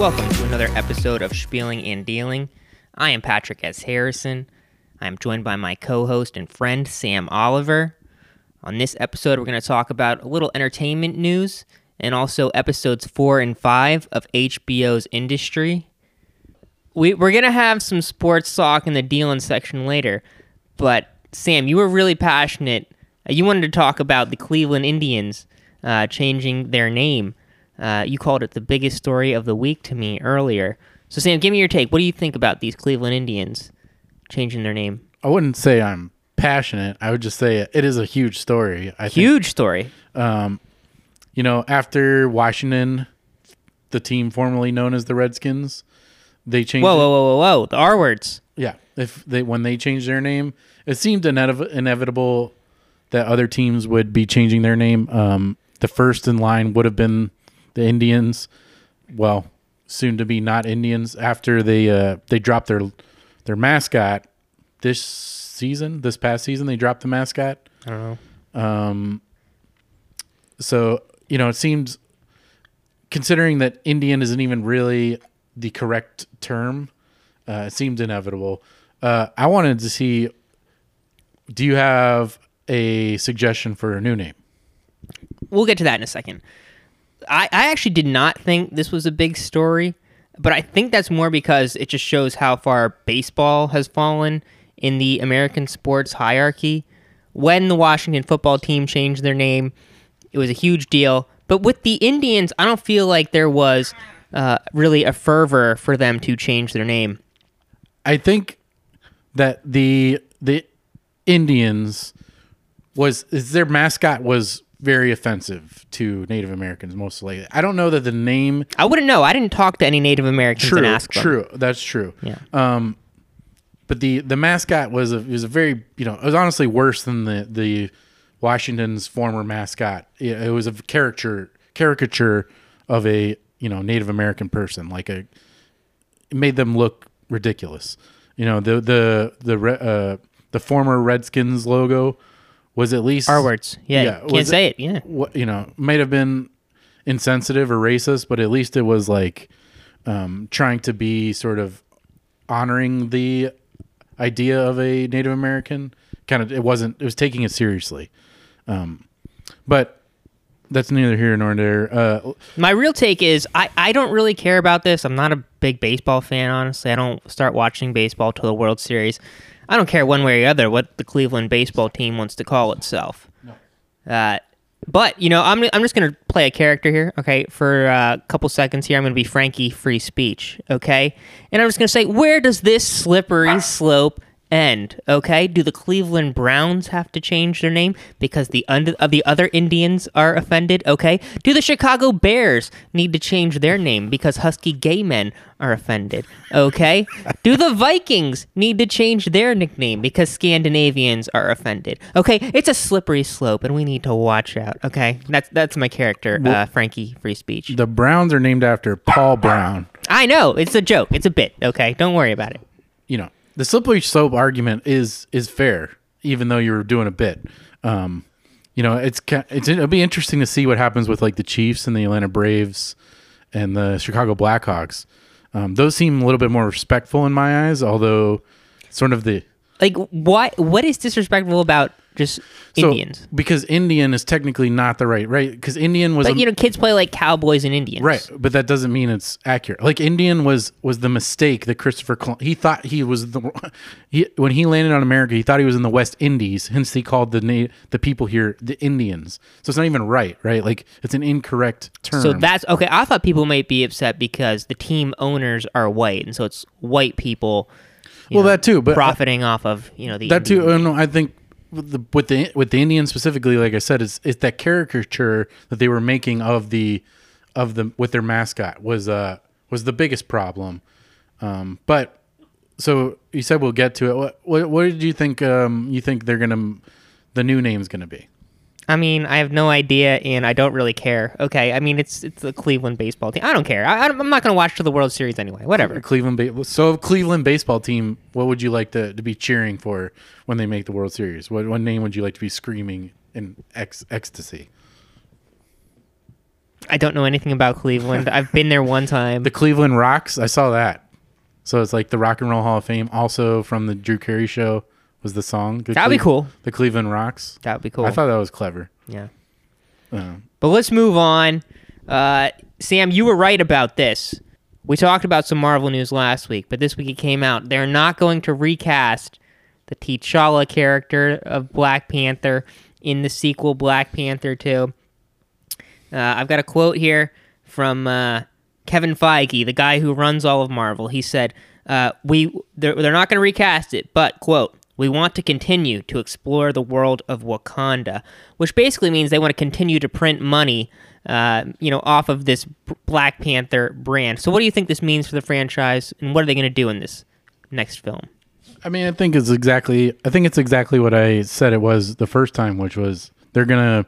Welcome to another episode of Spieling and Dealing. I am Patrick S. Harrison. I am joined by my co host and friend, Sam Oliver. On this episode, we're going to talk about a little entertainment news and also episodes four and five of HBO's Industry. We, we're going to have some sports talk in the dealing section later, but Sam, you were really passionate. You wanted to talk about the Cleveland Indians uh, changing their name. Uh, you called it the biggest story of the week to me earlier. So, Sam, give me your take. What do you think about these Cleveland Indians changing their name? I wouldn't say I'm passionate. I would just say it is a huge story. I think, Huge story. you know, after Washington, the team formerly known as the Redskins, they changed. Whoa, whoa, whoa, whoa, whoa. The R words. Yeah, if they when they changed their name, it seemed inev- inevitable that other teams would be changing their name. Um, the first in line would have been the Indians. Well, soon to be not Indians after they uh, they dropped their their mascot this season. This past season, they dropped the mascot. I don't know. So you know, it seems considering that Indian isn't even really the correct term, uh, it seemed inevitable. Uh, I wanted to see. Do you have a suggestion for a new name? We'll get to that in a second. I, I actually did not think this was a big story, but I think that's more because it just shows how far baseball has fallen in the American sports hierarchy. When the Washington football team changed their name, it was a huge deal. But with the Indians, I don't feel like there was uh, really a fervor for them to change their name. I think that the the Indians was is their mascot was very offensive to Native Americans mostly. I don't know that the name I wouldn't know. I didn't talk to any Native Americans true and ask them. true that's true. Yeah. Um, but the the mascot was a was a very you know it was honestly worse than the the Washington's former mascot. It, it was a caricature caricature of a you know Native American person, like a it made them look ridiculous. You know the the the uh, the former Redskins logo was at least R words. Yeah, Yeah, can't say it. Yeah. what you know might have been insensitive or racist, but at least it was like um, trying to be sort of honoring the idea of a Native American. Kind of, it wasn't. It was taking it seriously, um, but that's neither here nor there. Uh, My real take is I, I don't really care about this. I'm not a big baseball fan, honestly. I don't start watching baseball till the World Series. I don't care one way or the other what the Cleveland baseball team wants to call itself. Uh, but, you know, I'm, I'm just going to play a character here, okay? For uh, a couple seconds here, I'm going to be Frankie Free Speech, okay? And I'm just going to say, where does this slippery slope end, okay? Do the Cleveland Browns have to change their name because the under, uh, the other Indians are offended, okay? Do the Chicago Bears need to change their name because husky gay men are offended, okay? Do the Vikings need to change their nickname because Scandinavians are offended, okay? It's a slippery slope and we need to watch out, okay? That's that's my character, uh, Frankie Free Speech. the Browns are named after Paul Brown. I know, it's a joke. It's a bit, okay? Don't worry about it. you know the slippery slope argument is is fair even though you're doing a bit um you know it's it's it'll be interesting to see what happens with like the chiefs and the atlanta braves and the chicago blackhawks um, those seem a little bit more respectful in my eyes although sort of the Like, why? What is disrespectful about just so- Indians? because indian is technically not the right right because indian was But a- you know, kids play like cowboys and Indians. Right, but that doesn't mean it's accurate. Like Indian was was the mistake that Christopher he thought he was the he when he landed on America, he thought he was in the West Indies, hence he called the na- the people here the Indians. So it's not even right, right? Like it's an incorrect term. So that's okay. I thought people might be upset because the team owners are white, and so it's white people. you well know, that too, but profiting off of you know the that too. Indian- uh, no, I think with the with the with the Indians specifically, like I said, it's it's that caricature that they were making of the of the with their mascot was uh was the biggest problem. Um, but so you said we'll get to it. What what, what did you think? Um, you think they're gonna the new name's gonna be? I mean, I have no idea, and I don't really care. Okay, I mean, it's it's the Cleveland baseball team. I don't care. I, I'm not going to watch to the World Series anyway. Whatever. Cleveland. Ba- so Cleveland baseball team. What would you like to, to be cheering for when they make the World Series? What what name would you like to be screaming in ex- ecstasy? I don't know anything about Cleveland. I've been there one time. The Cleveland Rocks. I saw that. So it's like the Rock and Roll Hall of Fame. Also from the Drew Carey show was the song. The That'd be cool. The Cleveland Rocks. That would be cool. I thought that was clever. yeah. Uh, But let's move on. Uh, Sam, you were right about this. We talked about some Marvel news last week, but this week it came out. They're not going to recast the T'Challa character of Black Panther in the sequel Black Panther 2. Uh, I've got a quote here from uh, Kevin Feige, the guy who runs all of Marvel. He said, uh, "We they're, they're not going to recast it, but quote." We want to continue to explore the world of Wakanda, which basically means they want to continue to print money, uh, you know, off of this Black Panther brand. So, what do you think this means for the franchise, and what are they going to do in this next film? I mean, I think it's exactly. I think it's exactly what I said it was the first time, which was they're gonna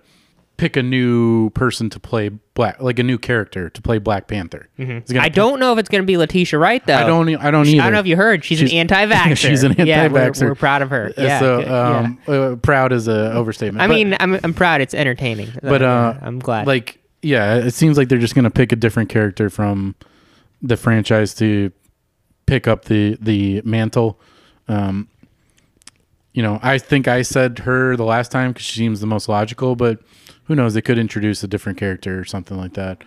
pick a new person to play black, like a new character to play Black Panther. Gonna I don't know if it's going to be Letitia Wright though. I don't. I don't either. I don't know if you heard. She's, She's- an anti-vaxxer. she's an Yeah, we're- anti-vaxxer. we're, proud of her. Uh, Yeah. so good, yeah. um, uh, proud is a overstatement. I But, mean, I'm I'm proud. It's entertaining. but uh, I'm glad. Like, yeah, it seems like they're just gonna pick a different character from the franchise to pick up the the mantle. Um, you know, I think I said her the last time because she seems the most logical, but who knows? They could introduce a different character or something like that.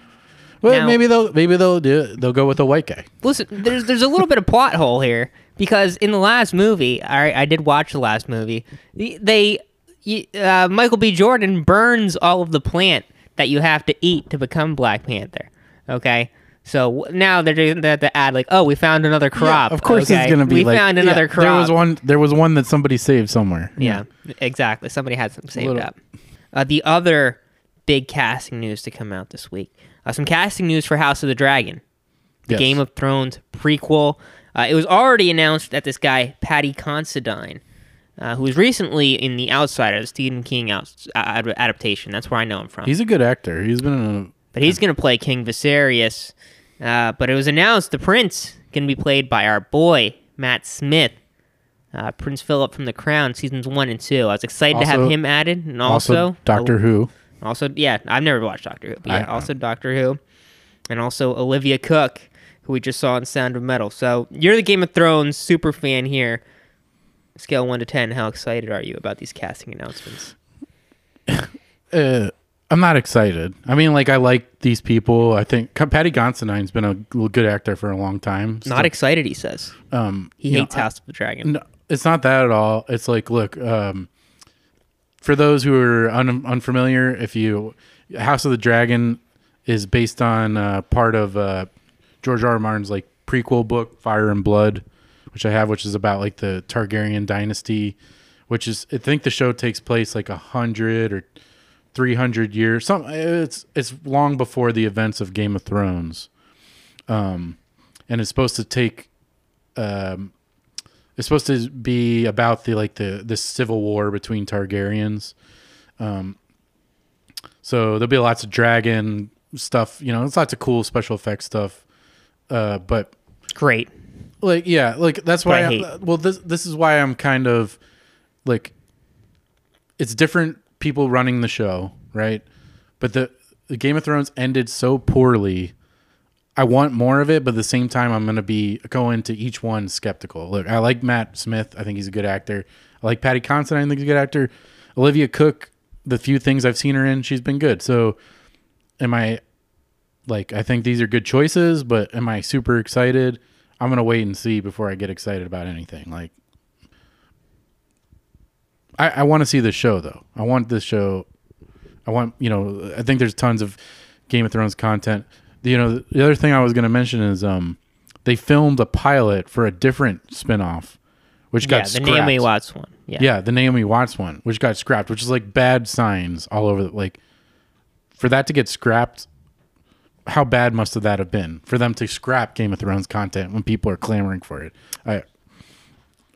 Well, Now- maybe they'll maybe they'll do it. They'll go with a white guy. Listen, there's there's a little bit of plot hole here because in the last movie, I I did watch the last movie. They uh, Michael B. Jordan burns all of the plant that you have to eat to become Black Panther. Okay. So now they're doing that to add like, oh, we found another crop. of course, okay? it's gonna be We like found yeah, another crop. There was one. There was one that somebody saved somewhere. Yeah, exactly. Somebody had some saved Little- up. Uh, the other big casting news to come out this week. Uh, some casting news for House of the Dragon, the Yes. Game of Thrones prequel. Uh, it was already announced that this guy Paddy Considine, uh, who was recently in The Outsider, the Stephen King outs- uh, ad- adaptation. That's where I know him from. He's a good actor. He's been in but he's going to play King Viserys. Uh, but it was announced the Prince can be played by our boy Matt Smith. Uh, Prince Philip from The Crown, seasons one and two. I was excited to have him added, and also, also Doctor Who. also, yeah, I've never watched Doctor Who, but yeah, also Doctor Who, and also Olivia Cooke, who we just saw in Sound of Metal. So you're the Game of Thrones super fan here. Scale one to ten, how excited are you about these casting announcements? Uh, I'm not excited. I mean, like I like these people. I think Paddy Considine's been a good actor for a long time. Not excited, he says. um, He you know, hates House of the Dragon. No, it's not that at all. It's like, look, um, for those who are un- unfamiliar, if you House of the Dragon is based on uh, part of uh, George R. R. Martin's like prequel book, Fire and Blood, which I have, which is about like the Targaryen dynasty, which is I think the show takes place like a hundred or three hundred years. Some it's it's long before the events of Game of Thrones, um, and it's supposed to take um, it's supposed to be about the like the the civil war between Targaryens. Um, so there'll be lots of dragon stuff. You know, it's lots of cool special effects stuff. Uh, but Great. like, yeah, like that's why. I well, this this is why I'm kind of like, it's different people running the show, right? But the the Game of Thrones ended so poorly. I want more of it, but at the same time, I'm going to be going to each one skeptical. Look, I like Matt Smith. I think he's a good actor. I like Paddy Considine. I think he's a good actor. Olivia Cooke. The few things I've seen her in, she's been good. So, am I like? I think these are good choices, but am I super excited? I'm gonna wait and see before I get excited about anything. Like, I, I want to see this show though. I want this show. I want you know. I think there's tons of Game of Thrones content. You know, the other thing I was gonna mention is um, they filmed a pilot for a different spinoff, which got Yeah, the scrapped. Naomi Watts one. Yeah. Yeah, the Naomi Watts one, which got scrapped, which is like bad signs all over. The, like, for that to get scrapped, how bad must have that have been for them to scrap Game of Thrones content when people are clamoring for it? I,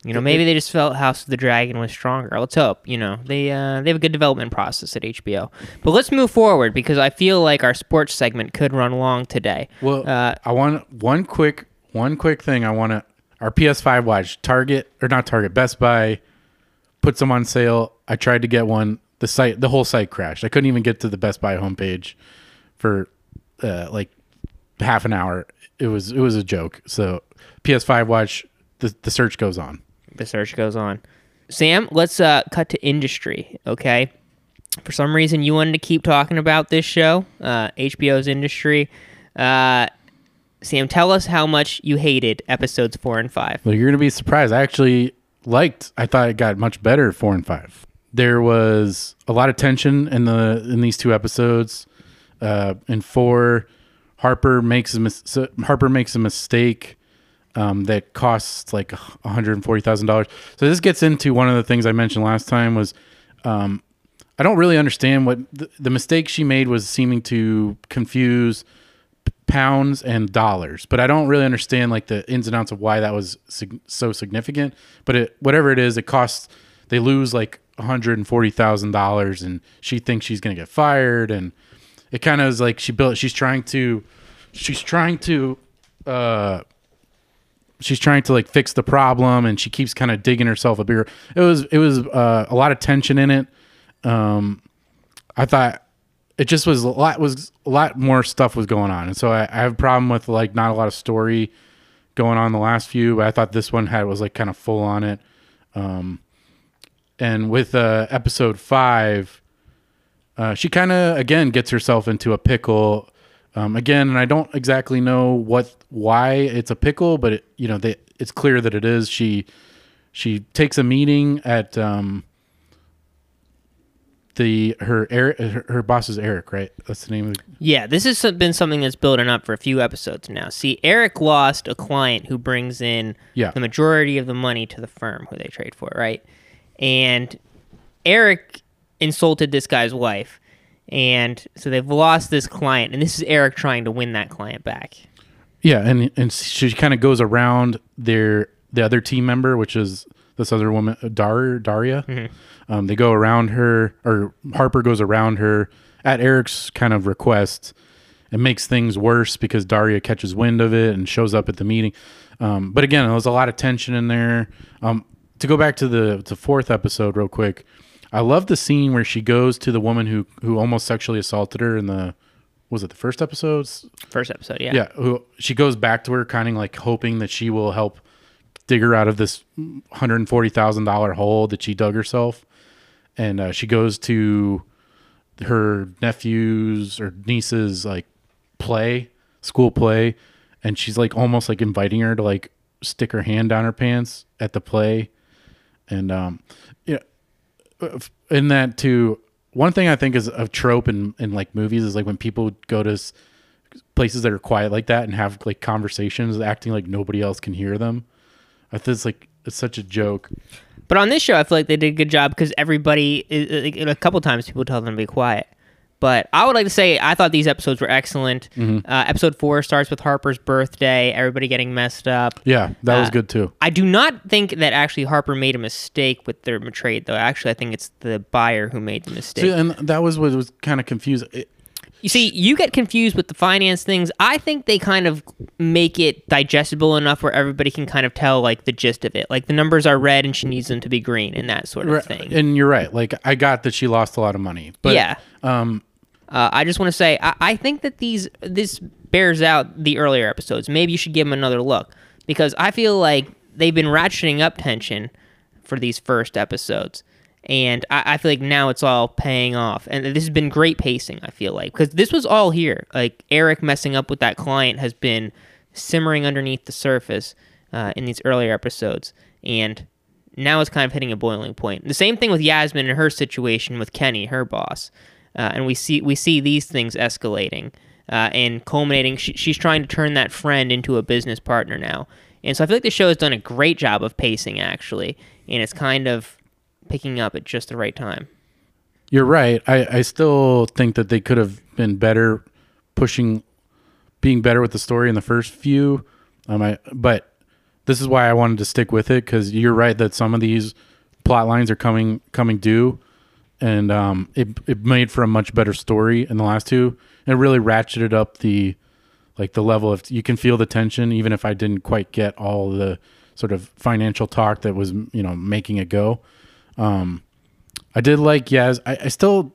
You know, maybe they just felt House of the Dragon was stronger. Let's hope. You know, they uh, they have a good development process at HBO. But let's move forward because I feel like our sports segment could run long today. well, Uh, I want one quick, one quick thing. I want to our PS5 watch Target or not Target, Best Buy put some on sale. I tried to get one. The site, the whole site crashed. I couldn't even get to the Best Buy homepage for uh, like half an hour. It was it was a joke. So PS5 watch the the search goes on. The search goes on. Sam, let's uh, cut to industry, okay? For some reason, you wanted to keep talking about this show, uh, HBO's industry. Uh, Sam, tell us how much you hated episodes four and five. Well, you're gonna be surprised. I actually liked. I thought it got much better four and five. There was a lot of tension in the in these two episodes. Uh, in four, Harper makes a mis- Harper makes a mistake um, that costs like one hundred and forty thousand dollars. So this gets into one of the things I mentioned last time was um, I don't really understand what the, the mistake she made was seeming to confuse pounds and dollars, but I don't really understand like the ins and outs of why that was sig- so significant. But it, whatever it is, it costs. They lose like one hundred and forty thousand dollars, and she thinks she's gonna get fired, and it kind of is like she built. She's trying to, she's trying to, uh, she's trying to like fix the problem, and she keeps kind of digging herself a bigger. It was it was uh, a lot of tension in it. Um, I thought it just was a lot was a lot more stuff was going on, and so I, I have a problem with like not a lot of story going on the last few. But I thought this one had was like kind of full on it. Um, and with uh, episode five, uh, she kind of again gets herself into a pickle. Um, again, and I don't exactly know what why it's a pickle, but it, you know, they, it's clear that it is. She she takes a meeting at um, the her Eric, her, her boss is Eric, right? That's the name of. The, Yeah, this has been something that's building up for a few episodes now. See, Eric lost a client who brings in Yeah. the majority of the money to the firm who they trade for, right? And Eric insulted this guy's wife. And so they've lost this client, and this is Eric trying to win that client back. Yeah, and and she kind of goes around their the other team member, which is this other woman, uh, Dar Daria. Um, they go around her, or Harper goes around her at Eric's kind of request. It makes things worse because Daria catches wind of it and shows up at the meeting. Um, but again, there was a lot of tension in there. Um, to go back to the to fourth episode real quick, I love the scene where she goes to the woman who who almost sexually assaulted her in the was it the first episode? First episode, yeah. Yeah, who she goes back to her, kind of like hoping that she will help dig her out of this hundred and forty thousand dollar hole that she dug herself. And uh, she goes to her nephew's or niece's like play, school play, and she's like almost like inviting her to like stick her hand down her pants at the play. And um, in that too, one thing I think is a trope in in like movies is like when people go to places that are quiet like that and have like conversations, acting like nobody else can hear them. I think it's like it's such a joke. But on this show, I feel like they did a good job because everybody, like, a couple times, people tell them to be quiet. But I would like to say I thought these episodes were excellent. Mm-hmm. Uh, episode four starts with Harper's birthday, everybody getting messed up. Yeah, that was Uh, good too. I do not think that actually Harper made a mistake with their trade, though. Actually, I think it's the buyer who made the mistake. See, and that was what was kind of confusing. It, You see, you get confused with the finance things. I think they kind of make it digestible enough where everybody can kind of tell like the gist of it. Like the numbers are red and she needs them to be green and that sort of thing. and you're right. Like I got that she lost a lot of money, but yeah. um, Uh, I just want to say I, I think that these this bears out the earlier episodes. Maybe you should give them another look because I feel like they've been ratcheting up tension for these first episodes, and I, I feel like now it's all paying off. And this has been great pacing. I feel like because this was all here. Like Eric messing up with that client has been simmering underneath the surface uh, in these earlier episodes, and now it's kind of hitting a boiling point. The same thing with Yasmin and her situation with Kenny, her boss, uh, and we see we see these things escalating uh, and culminating. She, she's trying to turn that friend into a business partner now, and so I feel like the show has done a great job of pacing actually, and it's kind of picking up at just the right time. You're right. I, I still think that they could have been better pushing, being better with the story in the first few. Um, I, but this is why I wanted to stick with it because you're right that some of these plot lines are coming coming due, and um, it it made for a much better story in the last two. It really ratcheted up the like the level of you can feel the tension even if I didn't quite get all the sort of financial talk that was you know making it go. Um, I did like Yaz. I, I still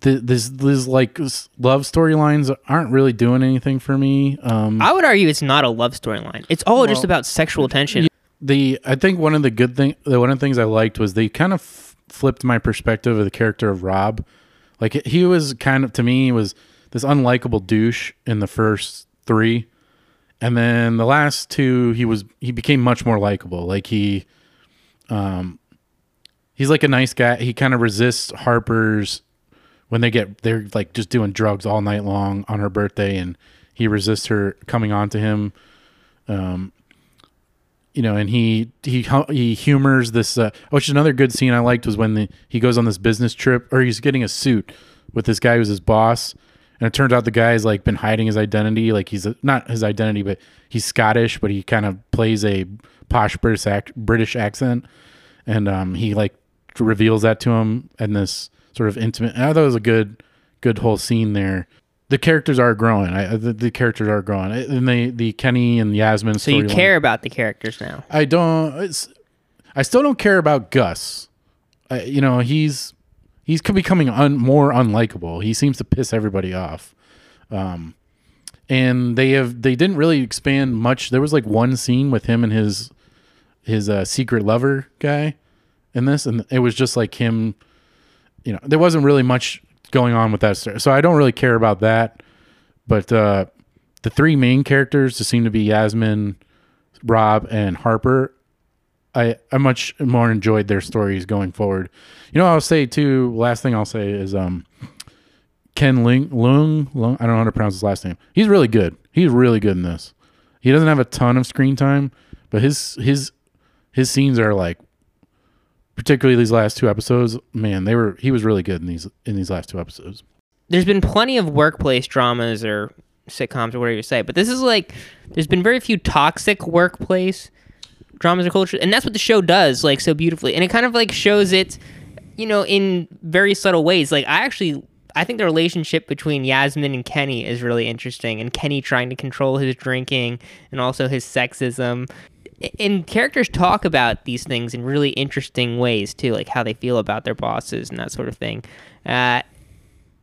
th- this this like love storylines aren't really doing anything for me. Um, I would argue it's not a love storyline. It's all just about sexual tension. the I think one of the good thing one of the things I liked was they kind of flipped my perspective of the character of Rob. Like he was kind of to me was this unlikable douche in the first 3 and then the last two he was he became much more likable. Like he um he's like a nice guy. He kind of resists Harper's when they get they're like just doing drugs all night long on her birthday and he resists her coming on to him um you know, and he he he humors this. Uh, which is another good scene I liked was when the, he goes on this business trip, or he's getting a suit with this guy who's his boss, and it turns out the guy's like been hiding his identity, like he's a, not his identity, but he's Scottish, but he kind of plays a posh British ac- British accent, and um, he like reveals that to him and this sort of intimate. I thought it was a good good whole scene there. The characters are growing. I, the, the characters are growing, and they the Kenny and Yasmin. So you care about the characters now. I don't. It's. I still don't care about Gus. I, you know, he's he's becoming un, more unlikable. He seems to piss everybody off. Um, and they have they didn't really expand much. There was like one scene with him and his his uh, secret lover guy in this, and it was just like him. You know, there wasn't really much going on with that story, so I don't really care about that. But uh, the three main characters just seem to be Yasmin, Rob, and Harper. I I much more enjoyed their stories going forward. You know, I'll say too. Last thing I'll say is um, Ken Ling Lung Lung. I don't know how to pronounce his last name. He's really good. He's really good in this. He doesn't have a ton of screen time, but his his his scenes are like, particularly these last two episodes. Man, they were he was really good in these in these last two episodes. There's been plenty of workplace dramas or sitcoms or whatever you say, but this is like there's been very few toxic workplace dramas or culture, and that's what the show does like so beautifully, and it kind of like shows it, you know, in very subtle ways. Like I actually. I think the relationship between Yasmin and Kenny is really interesting, and Kenny trying to control his drinking and also his sexism. And characters talk about these things in really interesting ways too, like how they feel about their bosses and that sort of thing. Uh,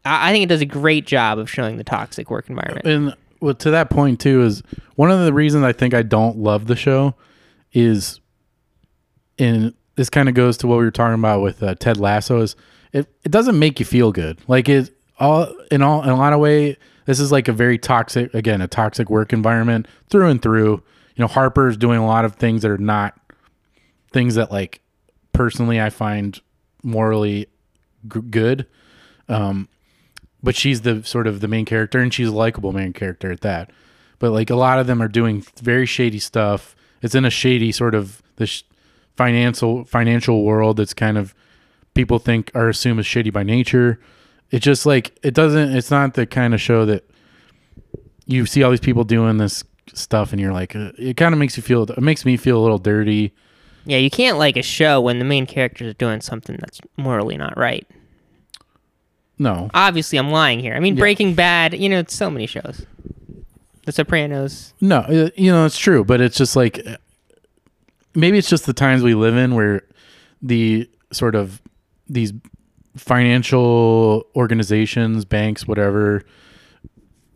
I think it does a great job of showing the toxic work environment. and well, to that point too is one of the reasons I think I don't love the show is, in this kind of goes to what we were talking about with uh, Ted Lasso is it it doesn't make you feel good like it all in all in a lot of way this is like a very toxic again a toxic work environment through and through you know Harper's doing a lot of things that are not things that like personally I find morally g- good. Um but she's the sort of the main character and she's a likable main character at that. But like a lot of them are doing very shady stuff. It's in a shady sort of the sh- financial financial world that's kind of people think or assume is shady by nature. It just like it doesn't it's not the kind of show that you see all these people doing this stuff and you're like uh, it kind of makes you feel it makes me feel a little dirty Yeah, you can't like a show when the main characters are doing something that's morally not right. no Obviously, I'm lying here. I mean, Breaking Bad, you know, it's so many shows. The Sopranos. No, uh, you know it's true, but it's just like uh, maybe it's just the times we live in where the sort of these financial organizations, banks, whatever,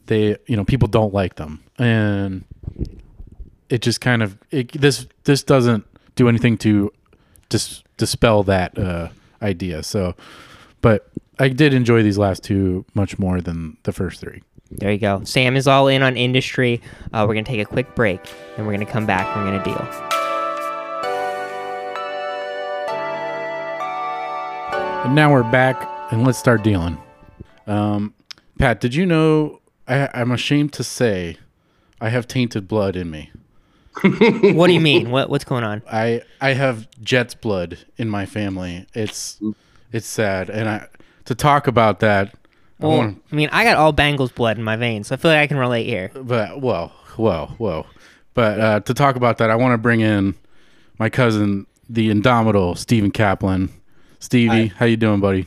they you know people don't like them, and it just kind of it, this this doesn't do anything to dis, dispel that uh, idea. So, but I did enjoy these last two much more than the first three. There you go. Sam is all in on industry. Uh, we're going to take a quick break, and we're going to come back. and We're to deal. And now we're back, and let's start dealing. Um, Pat, did you know? I, I'm ashamed to say, I have tainted blood in me. what do you mean? What What's going on? I I have Jets blood in my family. It's it's sad, and I to talk about that. I Well, want, I mean, I got all Bengals blood in my veins, so I feel like I can relate here. but whoa, whoa, whoa. But uh, to talk about that, I want to bring in my cousin, the indomitable Stephen Kaplan. Stevie, how you doing, buddy?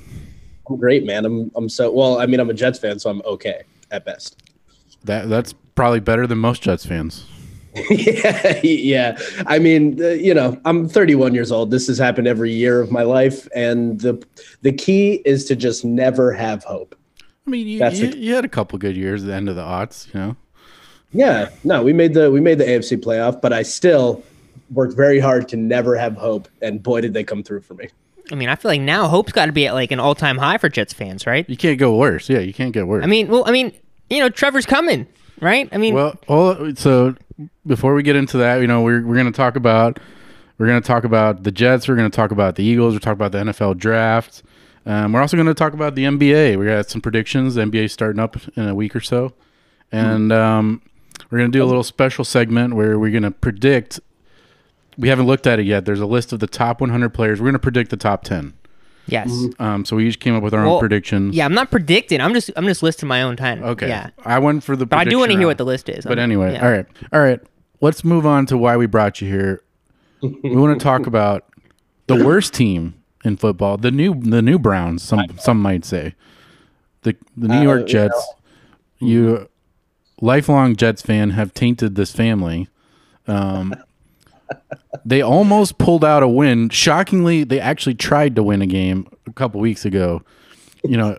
I'm great, man. I'm I'm so well. I mean, I'm a Jets fan, so I'm okay at best. That that's probably better than most Jets fans. yeah, yeah. I mean, uh, you know, I'm 31 years old. This has happened every year of my life, and the the key is to just never have hope. I mean, you, you, you had a couple good years at the end of the aughts, you know. Yeah, no, we made the we made the AFC playoff, but I still worked very hard to never have hope, and boy, did they come through for me. I mean, I feel like now hope's got to be at like an all-time high for Jets fans, right? You can't go worse. Yeah, you can't get worse. I mean, well, I mean, you know, Trevor's coming, right? I mean, Well, well, so before we get into that, you know, we're we're gonna talk about we're gonna talk about the Jets. We're gonna talk about the Eagles. We're talking about the NFL draft. Um, we're also gonna talk about the NBA. We got some predictions. The NBA starting up in a week or so, and um, we're gonna do a little special segment where we're gonna predict. We haven't looked at it yet. There's a list of the top 100 players. We're gonna predict the top 10. Yes. Um, so we each came up with our Well, own predictions. Yeah, I'm not predicting. I'm just I'm just listing my own ten. Okay. Yeah. I went for the. But I do want to hear what the list is. But I'm- anyway, yeah. all right, all right. Let's move on to why we brought you here. we want to talk about the worst team in football, the new the new Browns. Some some might say the the New Uh, York you Jets. You, lifelong Jets fan, have tainted this family. Um, they almost pulled out a win. Shockingly, they actually tried to win a game a couple weeks ago. You know,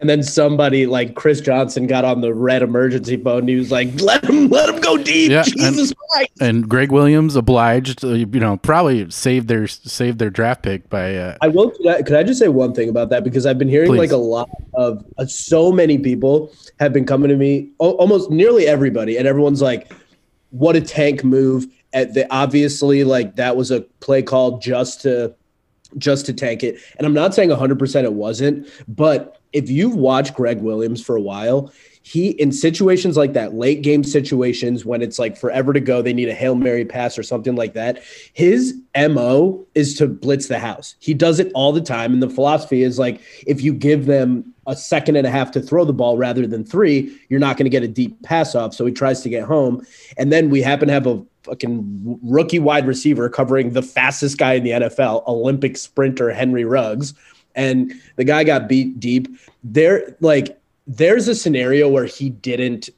And then somebody like Chris Johnson got on the red emergency phone. And he was like, "Let him, let him go deep." Yeah, Jesus Christ! and Gregg Williams obliged. uh, You know, probably saved their saved their draft pick by. Uh, I will. Could I, could I just say one thing about that because I've been hearing Please. like a lot of uh, so many people have been coming to me, al- almost nearly everybody, and everyone's like, "What a tank move!" The obviously like that was a play call just to just to tank it. And I'm not saying 100% it wasn't, but if you've watched Gregg Williams for a while, he in situations like that, late game situations when it's like forever to go, they need a Hail Mary pass or something like that. His MO is to blitz the house. He does it all the time. And the philosophy is like if you give them a second and a half to throw the ball rather than three, you're not going to get a deep pass off. So he tries to get home. And then we happen to have a fucking rookie wide receiver covering the fastest guy in the NFL, Olympic sprinter Henry Ruggs, and the guy got beat deep. There, like, there's a scenario where he didn't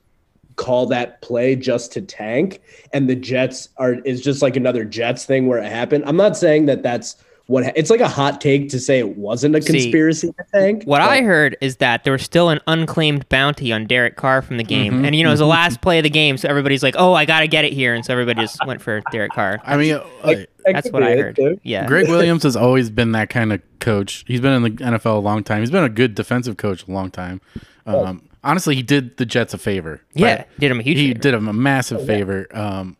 call that play just to tank, and the Jets are is just like another Jets thing where it happened. I'm not saying that that's what it's like a hot take to say it wasn't a See, conspiracy to tank. What but- I heard is that there was still an unclaimed bounty on Derek Carr from the game, Mm-hmm, and you know it was the last play of the game, so everybody's like, "Oh, I gotta get it here," and so everybody just went for Derek Carr. I mean, uh, that That's could what I heard. too. Yeah, Gregg Williams has always been that kind of coach. He's been in the NFL a long time. He's been a good defensive coach a long time. Um, honestly, he did the Jets a favor. yeah, did him a huge. he favor. did him a massive favor. Um,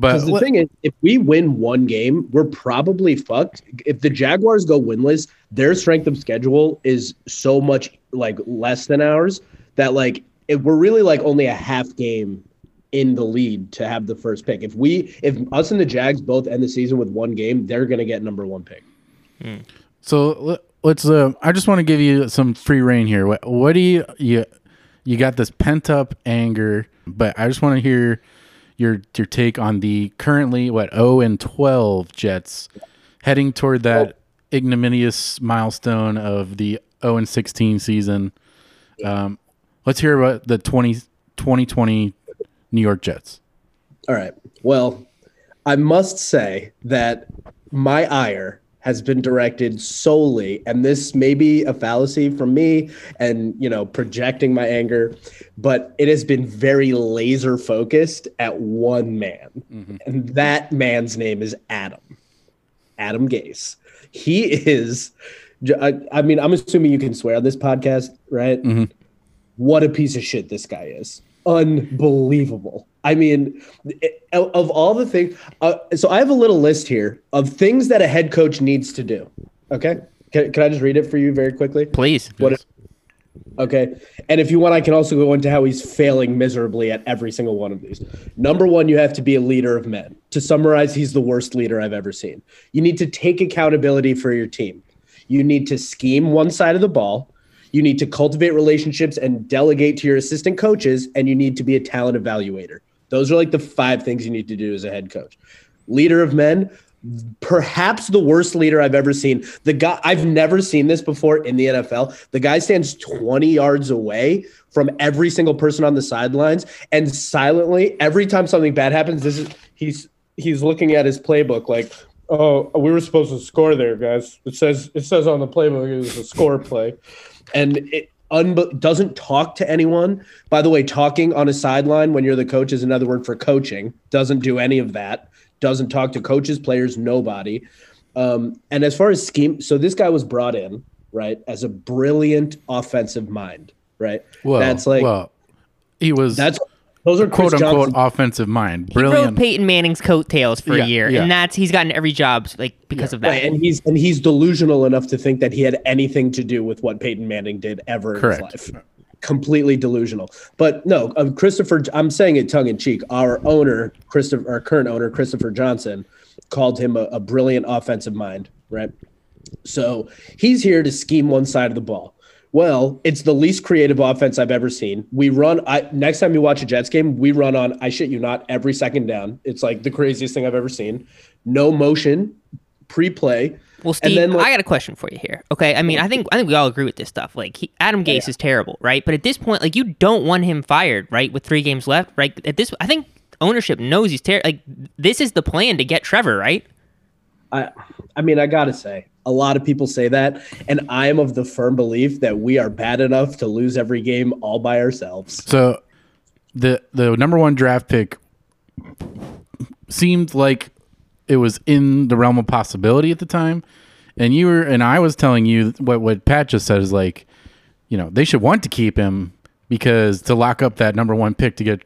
but Because the what- thing is, if we win one game, we're probably fucked. If the Jaguars go winless, their strength of schedule is so much like less than ours that like if we're really like only a half game in the lead to have the first pick. If we if us and the Jags both end the season with one game, they're gonna get number one pick. So let- let's. Uh, I just want to give you some free reign here. What, what do you you you got this pent up anger? But I just want to hear your your take on the currently what zero and twelve Jets heading toward that ignominious milestone of the zero and sixteen season. Um, let's hear about the 20, 2020 New York Jets. All right. Well, I must say that my ire has been directed solely, and this may be a fallacy from me and, you know, projecting my anger, but it has been very laser focused at one man. Mm-hmm. And that man's name is Adam. Adam Gase. He is, I, I mean, I'm assuming you can swear on this podcast, right? Mm-hmm. what a piece of shit this guy is. Unbelievable. I mean, it- of all the things, uh, so I have a little list here of things that a head coach needs to do. Okay. Can, can I just read it for you very quickly? Please. What? Okay. And if you want, I can also go into how he's failing miserably at every single one of these. Number one, you have to be a leader of men. To summarize, he's the worst leader I've ever seen. You need to take accountability for your team. You need to scheme one side of the ball. You need to cultivate relationships and delegate to your assistant coaches, and you need to be a talent evaluator. Those are like the five things you need to do as a head coach. Leader of men, perhaps the worst leader I've ever seen. The guy I've never seen this before in the NFL. The guy stands 20 yards away from every single person on the sidelines and silently every time something bad happens this is he's he's looking at his playbook like oh we were supposed to score there guys it says it says on the playbook it was a score play and it doesn't talk to anyone. By the way talking on a sideline when you're the coach is another word for coaching. Doesn't do any of that. Doesn't talk to coaches players nobody. Um, and as far as scheme so this guy was brought in right as a brilliant offensive mind right? Well, that's like well, he was that's those are quote Chris unquote Johnson. offensive mind. He rode Brilliant. Peyton Manning's coattails for Yeah, a year, yeah. and that's he's gotten every job like because of that. Right, and he's and he's delusional enough to think that he had anything to do with what Peyton Manning did ever Correct. in his life. Completely delusional. But no, uh, Christopher. I'm saying it tongue in cheek. Our owner, Christopher, our current owner, Christopher Johnson, called him a, a brilliant offensive mind. Right. So he's here to scheme one side of the ball. Well, it's the least creative offense I've ever seen. We run. I next time you watch a Jets game, we run on. I shit you not. Every second down, it's like the craziest thing I've ever seen. No motion, pre-play. Well, Steve, then, like- I got a question for you here. Okay, I mean, I think I think we all agree with this stuff. Like, he, Adam Gase is terrible, right? But at this point, like, you don't want him fired, right? With three games left, right? At this, I think ownership knows he's terrible. Like, this is the plan to get Trevor, right? I, I mean, I gotta say, a lot of people say that, and I am of the firm belief that we are bad enough to lose every game all by ourselves. So the the number one draft pick seemed like it was in the realm of possibility at the time. And you were and I was telling you what what Pat just said is like, you know, they should want to keep him because to lock up that number one pick to get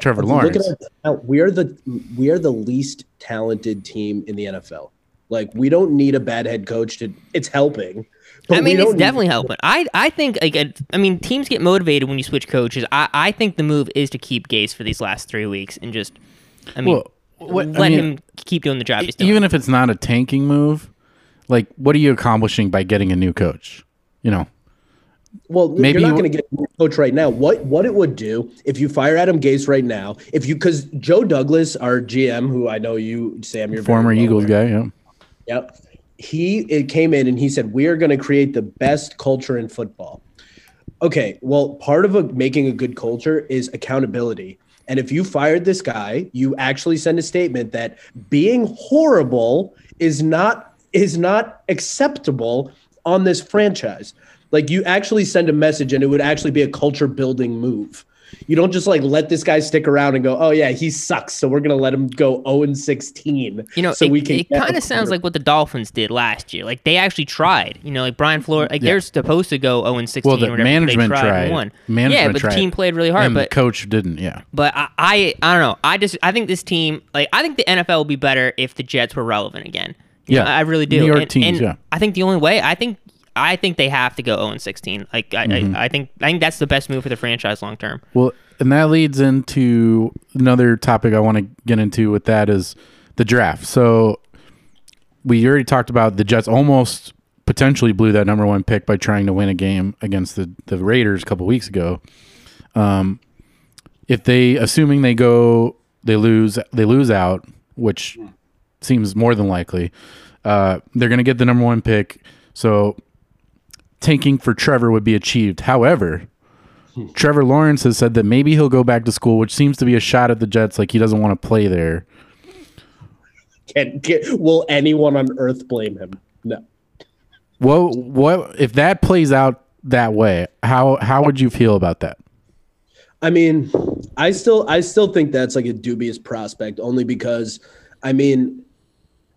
Trevor Lawrence. Look at our. We are the we are the least talented team in the NFL. Like we don't need a bad head coach to. It's helping. but I mean, don't it's need- definitely helping. I I think like a, I mean, teams get motivated when you switch coaches. I I think the move is to keep Gase for these last three weeks and just, I mean, Well, what- I let mean, him keep doing the job he's doing. even if it's not a tanking move, like what are you accomplishing by getting a new coach? You know, Well, Maybe you're not going to get a new coach right now. What what it would do if you fire Adam Gase right now? If you because Joe Douglas, our GM, who I know you, Sam, you're very former Eagles guy. Yeah. Yep. He it came in and he said, We are going to create the best culture in football. Okay. Well, part of a, making a good culture is accountability. And if you fired this guy, you actually send a statement that being horrible is not is not acceptable on this franchise. Like you actually send a message and it would actually be a culture building move. You don't just like let this guy stick around and go, oh yeah, he sucks, so we're gonna let him go 0 and 16. You know, so it, we can. it kind of sounds like what the Dolphins did last year. Like they actually tried. You know, like Brian Flores, like they're supposed to go 0 and 16 Well, the whatever. management they tried, tried. won. Management yeah, but tried. the team played really hard. and But the coach didn't. Yeah. but I, I I don't know. I just I think this team like I think the NFL would be better if the Jets were relevant again. You Yeah. know, I really do. New York and, teams, and yeah. I think the only way I think I think they have to go 0 and 16. Like I, Mm-hmm. I, I think I think that's the best move for the franchise long term. Well, and that leads into another topic I want to get into with that is the draft. So we already talked about the Jets almost potentially blew that number one pick by trying to win a game against the, the Raiders a couple weeks ago. Um, if they, assuming they go, they lose, they lose out, which seems more than likely. Uh, they're going to get the number one pick. So tanking for Trevor would be achieved. However, Trevor Lawrence has said that maybe he'll go back to school, which seems to be a shot at the Jets, like he doesn't want to play there. Can, can, will anyone on earth blame him? No. What what if that plays out that way? How how would you feel about that? I mean, I still I still think that's like a dubious prospect only because I mean,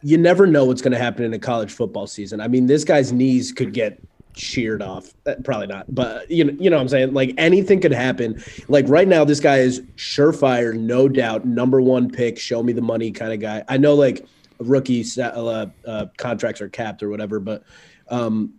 you never know what's going to happen in a college football season. I mean, this guy's knees could get sheared off. Uh, Probably not, but you know, you know what I'm saying? Like anything could happen. Like right now this guy is surefire, no doubt, number 1 pick, show me the money kind of guy. I know like rookie uh, uh, contracts are capped or whatever, but um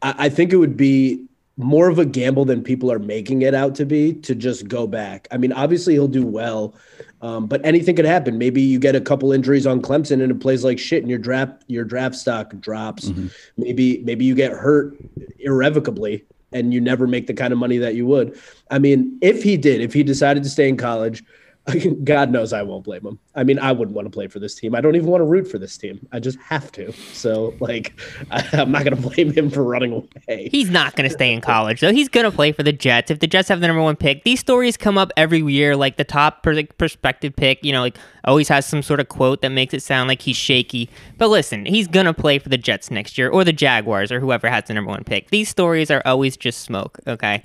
I, I think it would be more of a gamble than people are making it out to be to just go back. I mean, obviously he'll do well, um, but anything could happen. Maybe you get a couple injuries on Clemson and it plays like shit, and your draft your draft stock drops. Maybe maybe you get hurt irrevocably and you never make the kind of money that you would. I mean, if he did, if he decided to stay in college, God knows I won't blame him. I mean, I wouldn't want to play for this team. I don't even want to root for this team. I just have to. So, like, I, am not going to blame him for running away. He's not going to stay in college, though. He's going to play for the Jets. If the Jets have the number one pick, these stories come up every year. Like the top prospective pick, you know, like always has some sort of quote that makes it sound like he's shaky. But listen, he's going to play for the Jets next year or the Jaguars or whoever has the number one pick. These stories are always just smoke. Okay.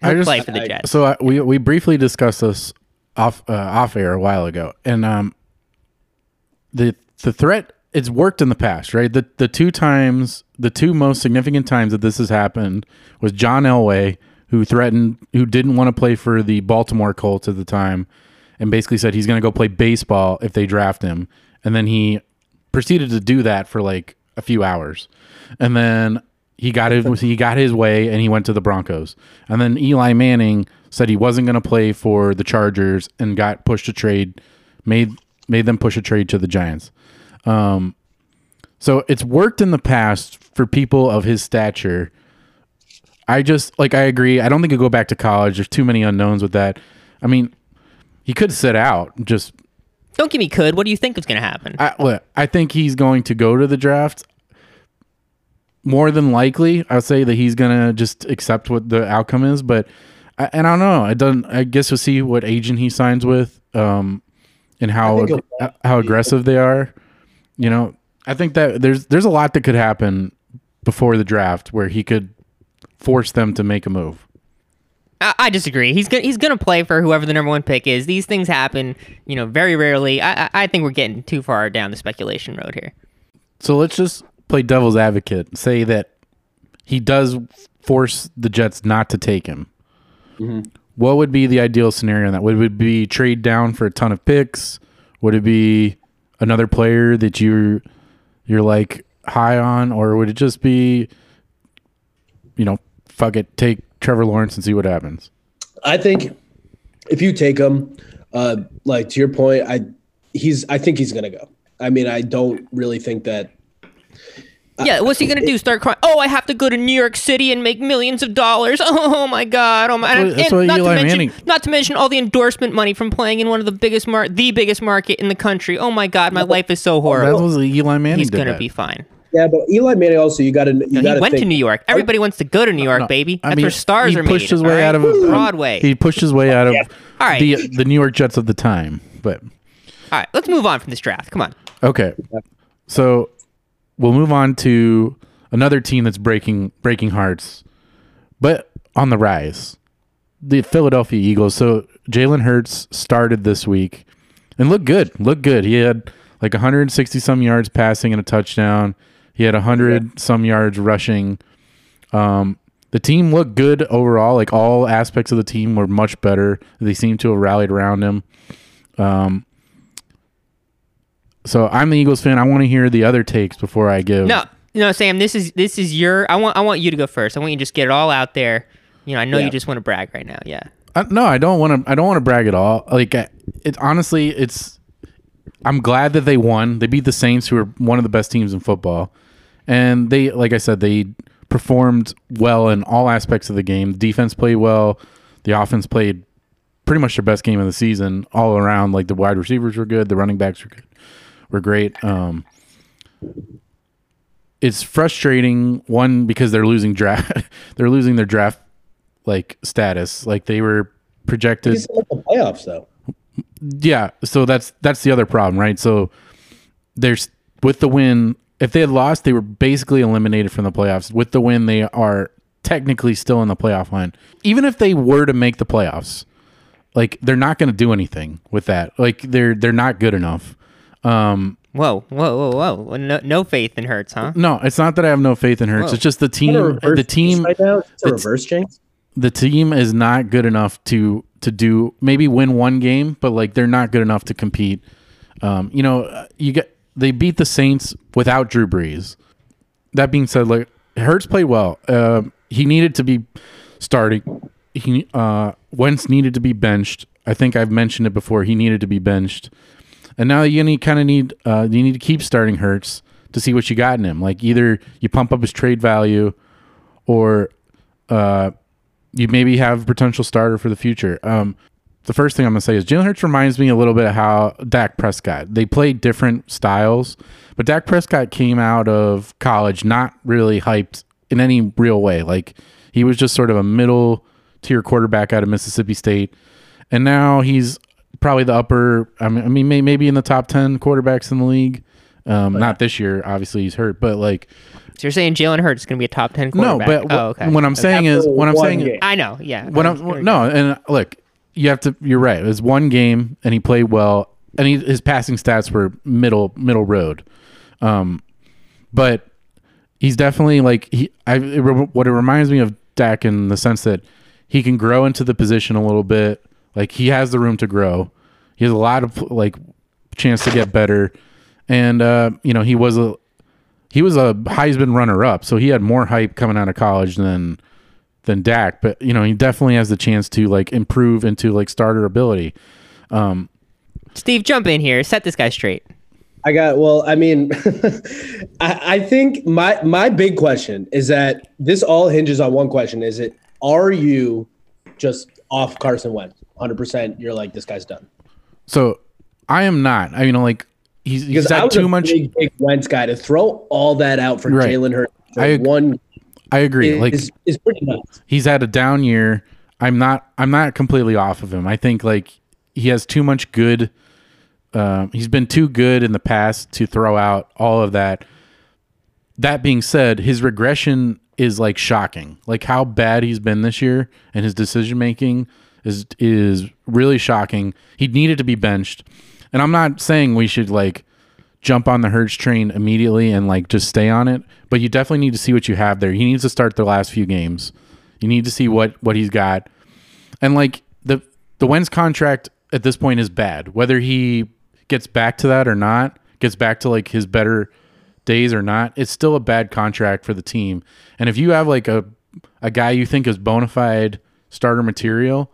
He'll I just- play for the Jets. So uh, we we briefly discussed this off uh, off air a while ago, and um, the the threat it's worked in the past, right? The the two times, the two most significant times that this has happened was John Elway, who threatened, who didn't want to play for the Baltimore Colts at the time, and basically said he's going to go play baseball if they draft him, and then he proceeded to do that for like a few hours, and then he got his he got his way and he went to the Broncos. And then Eli Manning said he wasn't going to play for the Chargers and got pushed to trade, made made them push a trade to the Giants. Um, so it's worked in the past for people of his stature. I just like I agree. I don't think he'll go back to college. There's too many unknowns with that. I mean, he could sit out. Just Don't give me could. What do you think is going to happen? I, look, I think he's going to go to the draft. More than likely, I'll say that he's gonna just accept what the outcome is. But I, and I don't know. I don't. I guess we'll see what agent he signs with, um, and how ag- how aggressive they are. You know, I think that there's there's a lot that could happen before the draft where he could force them to make a move. I, I disagree. He's gonna he's gonna play for whoever the number one pick is. These things happen, you know, very rarely. I I, I think we're getting too far down the speculation road here. So let's just play devil's advocate. Say that he does force the Jets not to take him. What would be the ideal scenario in that? Would it be trade down for a ton of picks? Would it be another player that you're you're like high on, or would it just be, you know, fuck it, take Trevor Lawrence and see what happens? I think if you take him, uh, like to your point, I he's I think he's gonna go. I mean, I don't really think that Yeah, what's he gonna do? Start crying? Oh, I have to go to New York City and make millions of dollars. Oh, my god! Oh my! That's what- that's what not Eli to mention, Manning- not to mention all the endorsement money from playing in one of the biggest mar- the biggest market in the country. Oh my god, my life is so horrible. That horrible. was Eli Manning. He's gonna that. be fine. Yeah, but Eli Manning also you got to you No, got he went think, to New York. Everybody wants to go to New York, No, baby. I That's mean, where stars he are pushed made. his way all out of right? Broadway. He pushed his way out of All right. the the New York Jets of the time. But all right, let's move on from this draft. Come on. okay, so we'll move on to another team that's breaking breaking hearts, but on the rise. The Philadelphia Eagles. So Jalen Hurts started this week and looked good. Looked good. He had like 160 some yards passing and a touchdown. He had 100 some yards rushing. Um, the team looked good overall. Like all aspects of the team were much better. They seem to have rallied around him. Um, so I'm the Eagles fan. I want to hear the other takes before I give. No, no, Sam. This is this is your. I want I want you to go first. I want you to just get it all out there. You know, I know Yeah. you just want to brag right now. Yeah. I, no, I don't want to. I don't want to brag at all. Like I- it, honestly, it's. I'm glad that they won. They beat the Saints, who are one of the best teams in football, and they, like I said, they performed well in all aspects of the game. Defense played well. The offense played pretty much their best game of the season all around. Like the wide receivers were good, the running backs were good, were great. Um, it's frustrating one because they're losing draft, they're losing their draft like status. Like they were projected. The playoffs though. Yeah, so that's that's the other problem, right? So there's with the win, if they had lost, they were basically eliminated from the playoffs. With the win, they are technically still in the playoff line. Even if they were to make the playoffs, like they're not going to do anything with that. Like they're they're not good enough. Um, Whoa, whoa, whoa, whoa! No, no faith in Hurts, huh? no, it's not that I have no faith in Hurts. Whoa. It's just the Is that a team. reverse The team. jinx right now. It's a reverse jinx. the team is not good enough to to do maybe win one game, but like they're not good enough to compete. Um, you know, uh, you get they beat the Saints without Drew Brees. That being said, like Hurts played well. Uh, he needed to be starting. He uh, Wentz needed to be benched. I think I've mentioned it before. He needed to be benched, and now you kind of need uh, you need to keep starting Hurts to see what you got in him. Like either you pump up his trade value, or uh, you maybe have a potential starter for the future. Um, the first thing I'm gonna say is Jalen Hurts reminds me a little bit of how Dak Prescott. They play different styles, but Dak Prescott came out of college not really hyped in any real way. Like he was just sort of a middle tier quarterback out of Mississippi State, and now he's probably the upper. I mean, I mean may, maybe in the top ten quarterbacks in the league. Um, not this year, obviously he's hurt, but like So you're saying Jalen Hurts is going to be a top ten quarterback? no, but oh, okay. what I'm saying is what I'm saying. game. I know, yeah. What Um, I'm no, and look, you have to. You're right. It was one game, and he played well, and he, his passing stats were middle middle road. Um, but he's definitely like he. I it, what it reminds me of Dak in the sense that he can grow into the position a little bit. Like he has the room to grow. He has a lot of like chance to get better, and uh, you know he was a he was a Heisman runner up, so he had more hype coming out of college than than Dak, but you know he definitely has the chance to like improve into like starter ability. Um, Steve, jump in here. Set this guy straight. I got well. I mean, I, I think my my big question is that this all hinges on one question: Is it are you just off Carson Wentz? Hundred percent. You're like this guy's done So I am not. I mean, like he's, he's I had was too a much. big, big Wentz guy to throw all that out for Right. Jalen Hurts. For I ag- one I agree. is, like is pretty nuts. he's had a down year. I'm not. I'm not completely off of him. I think like he has too much good. Um, he's been too good in the past to throw out all of that. That being said, his regression is like shocking. Like how bad he's been this year and his decision making is is really shocking. He needed to be benched. And I'm not saying we should like jump on the Hurts train immediately and like just stay on it, but you definitely need to see what you have there. He needs to start the last few games. You need to see what what he's got. And like the the Wentz contract at this point is bad. Whether he gets back to that or not, gets back to like his better days or not, it's still a bad contract for the team. And if you have like a a guy you think is bona fide starter material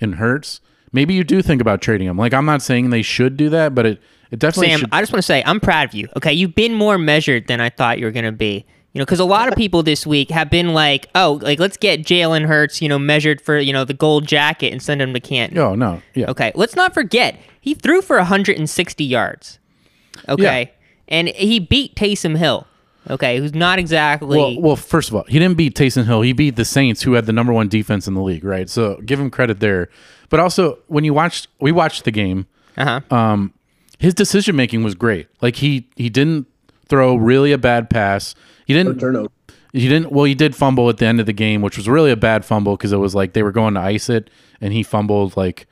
in Hurts, maybe you do think about trading him. Like I'm not saying they should do that, but it it definitely Sam, should. I just want to say I'm proud of you. Okay, you've been more measured than I thought you were going to be. You know, because a lot of people this week have been like, "Oh, like let's get Jalen Hurts, you know, measured for you know the gold jacket and send him to Canton." oh no, yeah. Okay, let's not forget he threw for 160 yards. Okay, and he beat Taysom Hill. Okay, who's not exactly. Well, well, first of all, he didn't beat Taysom Hill. He beat the Saints, who had the number one defense in the league, right? So give him credit there. But also, when you watched, we watched the game. uh-huh. Um, his decision making was great. Like he he didn't throw really a bad pass. He didn't. Turnover. He didn't. Well, he did fumble at the end of the game, which was really a bad fumble because it was like they were going to ice it, and he fumbled. Like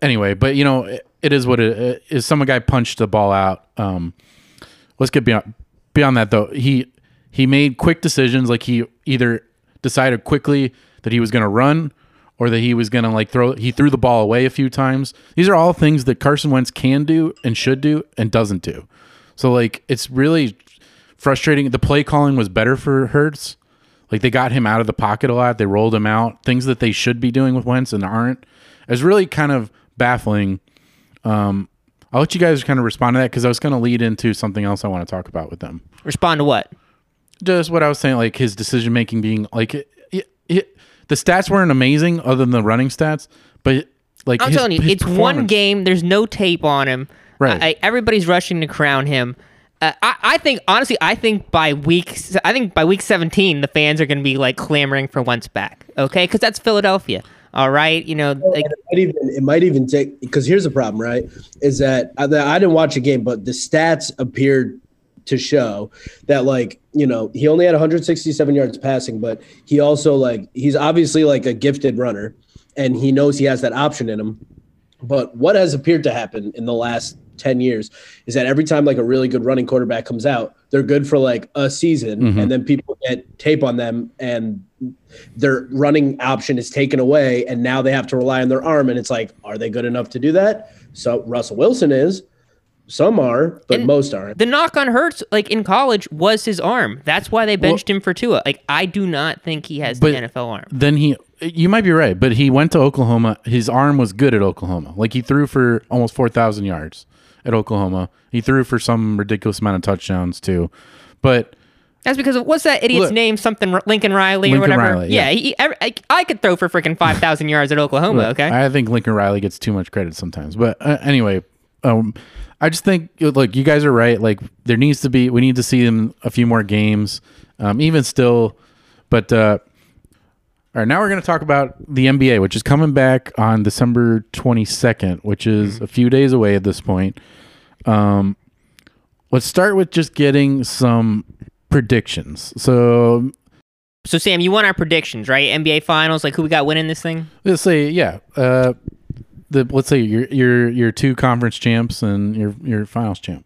anyway, but you know, it, it is what it is. Some guy punched the ball out. Um, let's get beyond beyond that though. He he made quick decisions. Like he either decided quickly that he was going to run or that he was going to like throw. He threw the ball away a few times. These are all things that Carson Wentz can do and should do and doesn't do. So like it's really frustrating. The play calling was better for Hurts. Like they got him out of the pocket a lot. They rolled him out. Things that they should be doing with Wentz and aren't. It's really kind of baffling. Um, I'll let you guys kind of respond to that because I was going to lead into something else I want to talk about with them. Respond to what? Just what I was saying, like his decision making being like it, it, it- the stats weren't amazing other than the running stats, but like I'm his- telling you, it's one game. There's no tape on him. Right. I, everybody's rushing to crown him. Uh, I, I think honestly, I think by week, I think by week 17, the fans are going to be like clamoring for Wentz back. Okay, because that's Philadelphia. All right, you know, oh, like, it might even it might even take because here's the problem, right? Is that uh, I, I didn't watch the game, but the stats appeared to show that like you know he only had 167 yards passing, but he also like he's obviously like a gifted runner, and he knows he has that option in him. But what has appeared to happen in the last 10 years is that every time like a really good running quarterback comes out, they're good for like a season and mm-hmm. then people get tape on them and their running option is taken away and now they have to rely on their arm and it's like are they good enough to do that? So Russell Wilson is some are, but And most aren't. the knock on Hurts, like in college, was his arm. That's why they benched him for Tua. Like, I do not think he has the NFL arm. Then he, you might be right, but he went to Oklahoma. His arm was good at Oklahoma. Like he threw for almost four thousand yards at Oklahoma. He threw for some ridiculous amount of touchdowns too. But That's because of what's that idiot's Look. name? Something Lincoln Riley or whatever. Riley, yeah. he, I, I could throw for freaking five thousand yards at Oklahoma. Look, Okay, I think Lincoln Riley gets too much credit sometimes. But uh, anyway, um, I just think look, you guys are right. Like there needs to be, we need to see them a few more games, um, even still. But uh, all right, now we're going to talk about the NBA, which is coming back on December twenty second, which is a few days away at this point. Um, let's start with just getting some predictions. So so Sam, you want our predictions, right? NBA Finals, like who we got winning this thing? let's say yeah uh the let's say your your your two conference champs and your your finals champ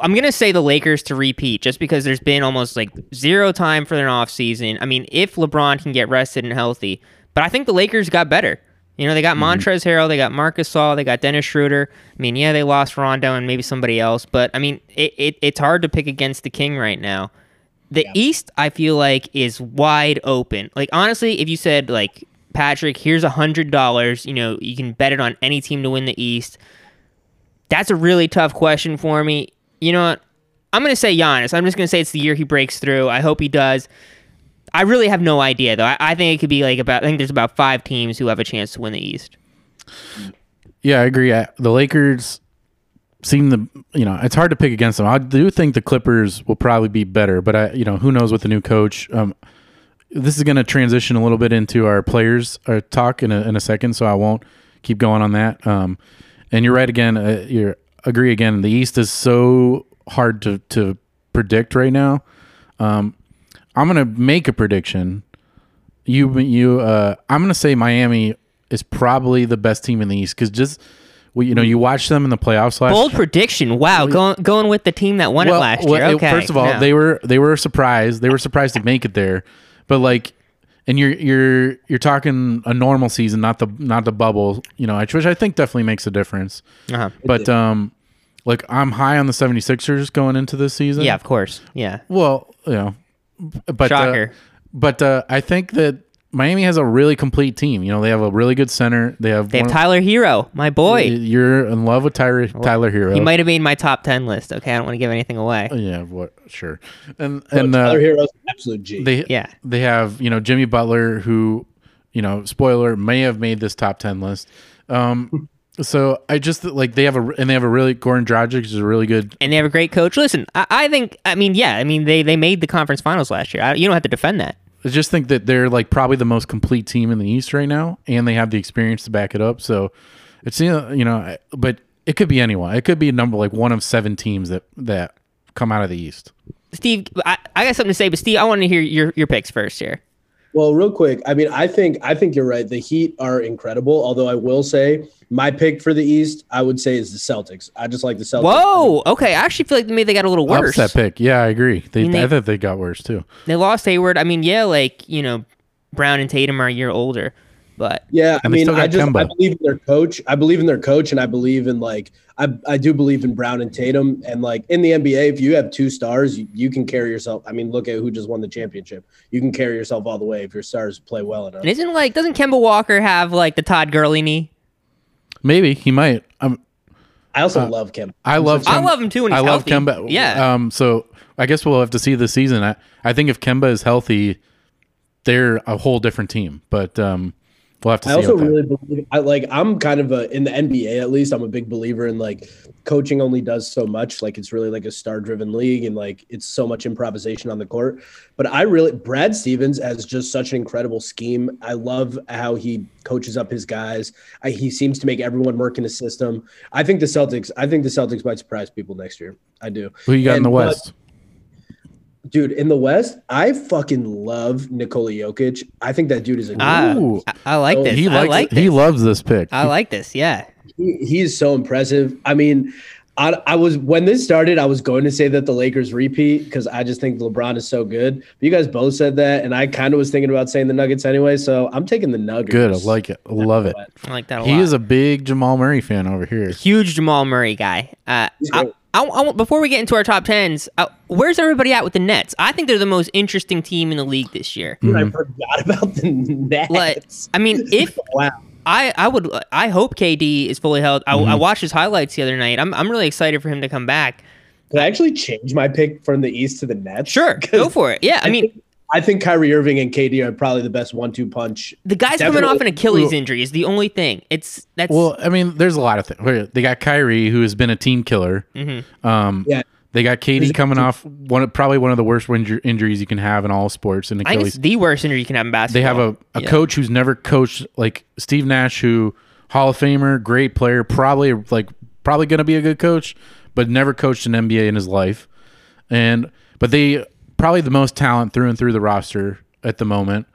I'm gonna say the Lakers to repeat, just because there's been almost like zero time for an off season. I mean, if LeBron can get rested and healthy, but I think the Lakers got better. You know, they got mm-hmm. Montrezl Harrell, they got Marc Gasol, they got Dennis Schroeder. I mean, yeah, they lost Rondo and maybe somebody else, but I mean, it, it it's hard to pick against the King right now. The East, I feel like, is wide open. Like honestly, if you said like Patrick, here's a hundred dollars, you know, you can bet it on any team to win the East. That's a really tough question for me. You know what? I'm going to say Giannis. I'm just going to say it's the year he breaks through. I hope he does. I really have no idea, though. I, I think it could be like about, I think there's about five teams who have a chance to win the East. yeah i agree the lakers seem to you know it's hard to pick against them i do think the clippers will probably be better but i you know who knows with the new coach um this is going to transition a little bit into our players uh, talk in a, in a second so i won't keep going on that um and you're right again uh, you're agree again the east is so hard to to predict right now um i'm going to make a prediction you you uh I'm gonna say Miami is probably the best team in the East because just well, you know you watch them in the playoffs last. Bold prediction. Wow. Going, going with the team that won well, it last well, year. it- Okay. first of all, no. they were they were surprised. They were surprised to make it there, but like, and you're you're you're talking a normal season, not the not the bubble. You know, which I think definitely makes a difference. Uh-huh. But um, like I'm high on the 76ers going into this season. Yeah, of course. Yeah. Well, you know, but uh, but uh, I think that Miami has a really complete team. You know, they have a really good center. They have They have one- Tyler Herro, my boy. You're in love with Tyler Tyler Herro. He might have made my top 10 list. Okay. I don't want to give anything away. yeah, what? Sure. And And and uh, Tyler Herro's an absolute G. they Yeah. they have you know Jimmy Butler who you know spoiler may have made this top ten list. Um, so I just like they have a and they have a really Goran Dragic is a really good. And they have a great coach. Listen, I, I think, I mean, yeah, I mean, they, they made the conference finals last year. I, you don't have to defend that. I just think that they're like probably the most complete team in the East right now, and they have the experience to back it up. So it's you know, but it could be anyone. It could be a number like one of seven teams that that come out of the East. Steve, I, I got something to say, but Steve, I want to hear your, your picks first here. Well, real quick, I mean, I think I think you're right. The Heat are incredible. Although I will say, my pick for the East, I would say, is the Celtics. I just like the Celtics. Whoa. Okay. I actually feel like maybe they got a little worse. That pick, yeah, I agree. They, mean, they- I thought they got worse too. They lost Hayward. I mean, yeah, like, you know, Brown and Tatum are a year older, but Yeah, I mean, I just Kemba. I believe in their coach. I believe in their coach, and I believe in like I I do believe in Brown and Tatum, and like in the NBA, if you have two stars, you, you can carry yourself. I mean, look at who just won the championship. You can carry yourself all the way if your stars play well enough. and isn't like, doesn't Kemba Walker have like the Todd Gurley knee? Maybe he might. Um, I also love Kemba. I love. I love him too when he's I love healthy. Kemba. Yeah. Um. So I guess we'll have to see this season. I I think if Kemba is healthy, they're a whole different team. But um, we'll have to. I also that- really believe I like I'm kind of a in the NBA at least I'm a big believer in like coaching only does so much like it's really like a star driven league and like it's so much improvisation on the court. But I really Brad Stevens has just such an incredible scheme. I love how he coaches up his guys. I, he seems to make everyone work in a system. I think the Celtics I think the Celtics might surprise people next year. I do. Who you got in And- the but- West? Dude in the West I fucking love Nikola Jokic I think that dude is a Ooh. I, I like this. he I likes. like he loves this pick. I like this. Yeah. he, he's so impressive. I mean, I, I was when this started, I was going to say that the Lakers repeat because I just think LeBron is so good. But you guys both said that, and I kind of was thinking about saying the Nuggets anyway. So I'm taking the Nuggets. Good. I like it. I love it. I like that a He lot. is a big Jamal Murray fan over here. huge Jamal Murray guy. Uh, He's I, great. I, I want- before we get into our top tens, uh, where's everybody at with the Nets? I think they're the most interesting team in the league this year. Dude, I forgot about the Nets. Like, I mean, if wow. I, I would, I hope KD is fully held. I, Mm-hmm. I watched his highlights the other night. I'm, I'm really excited for him to come back. Can I actually change my pick from the East to the Nets? Sure, go for it. Yeah, I mean, I think Kyrie Irving and KD are probably the best one-two punch. the guy's coming off an Achilles injury is the only thing. It's that's Well, I mean, there's a lot of things. They got Kyrie, who has been a team killer. Um, Yeah. They got KD coming off one of, probably one of the worst inju- injuries you can have in all sports in I think Achilles. the worst injury you can have in basketball. They have a, a Yeah. coach who's never coached like Steve Nash, who Hall of Famer, great player, probably like probably going to be a good coach, but never coached an NBA in his life. And but they probably the most talent through and through the roster at the moment,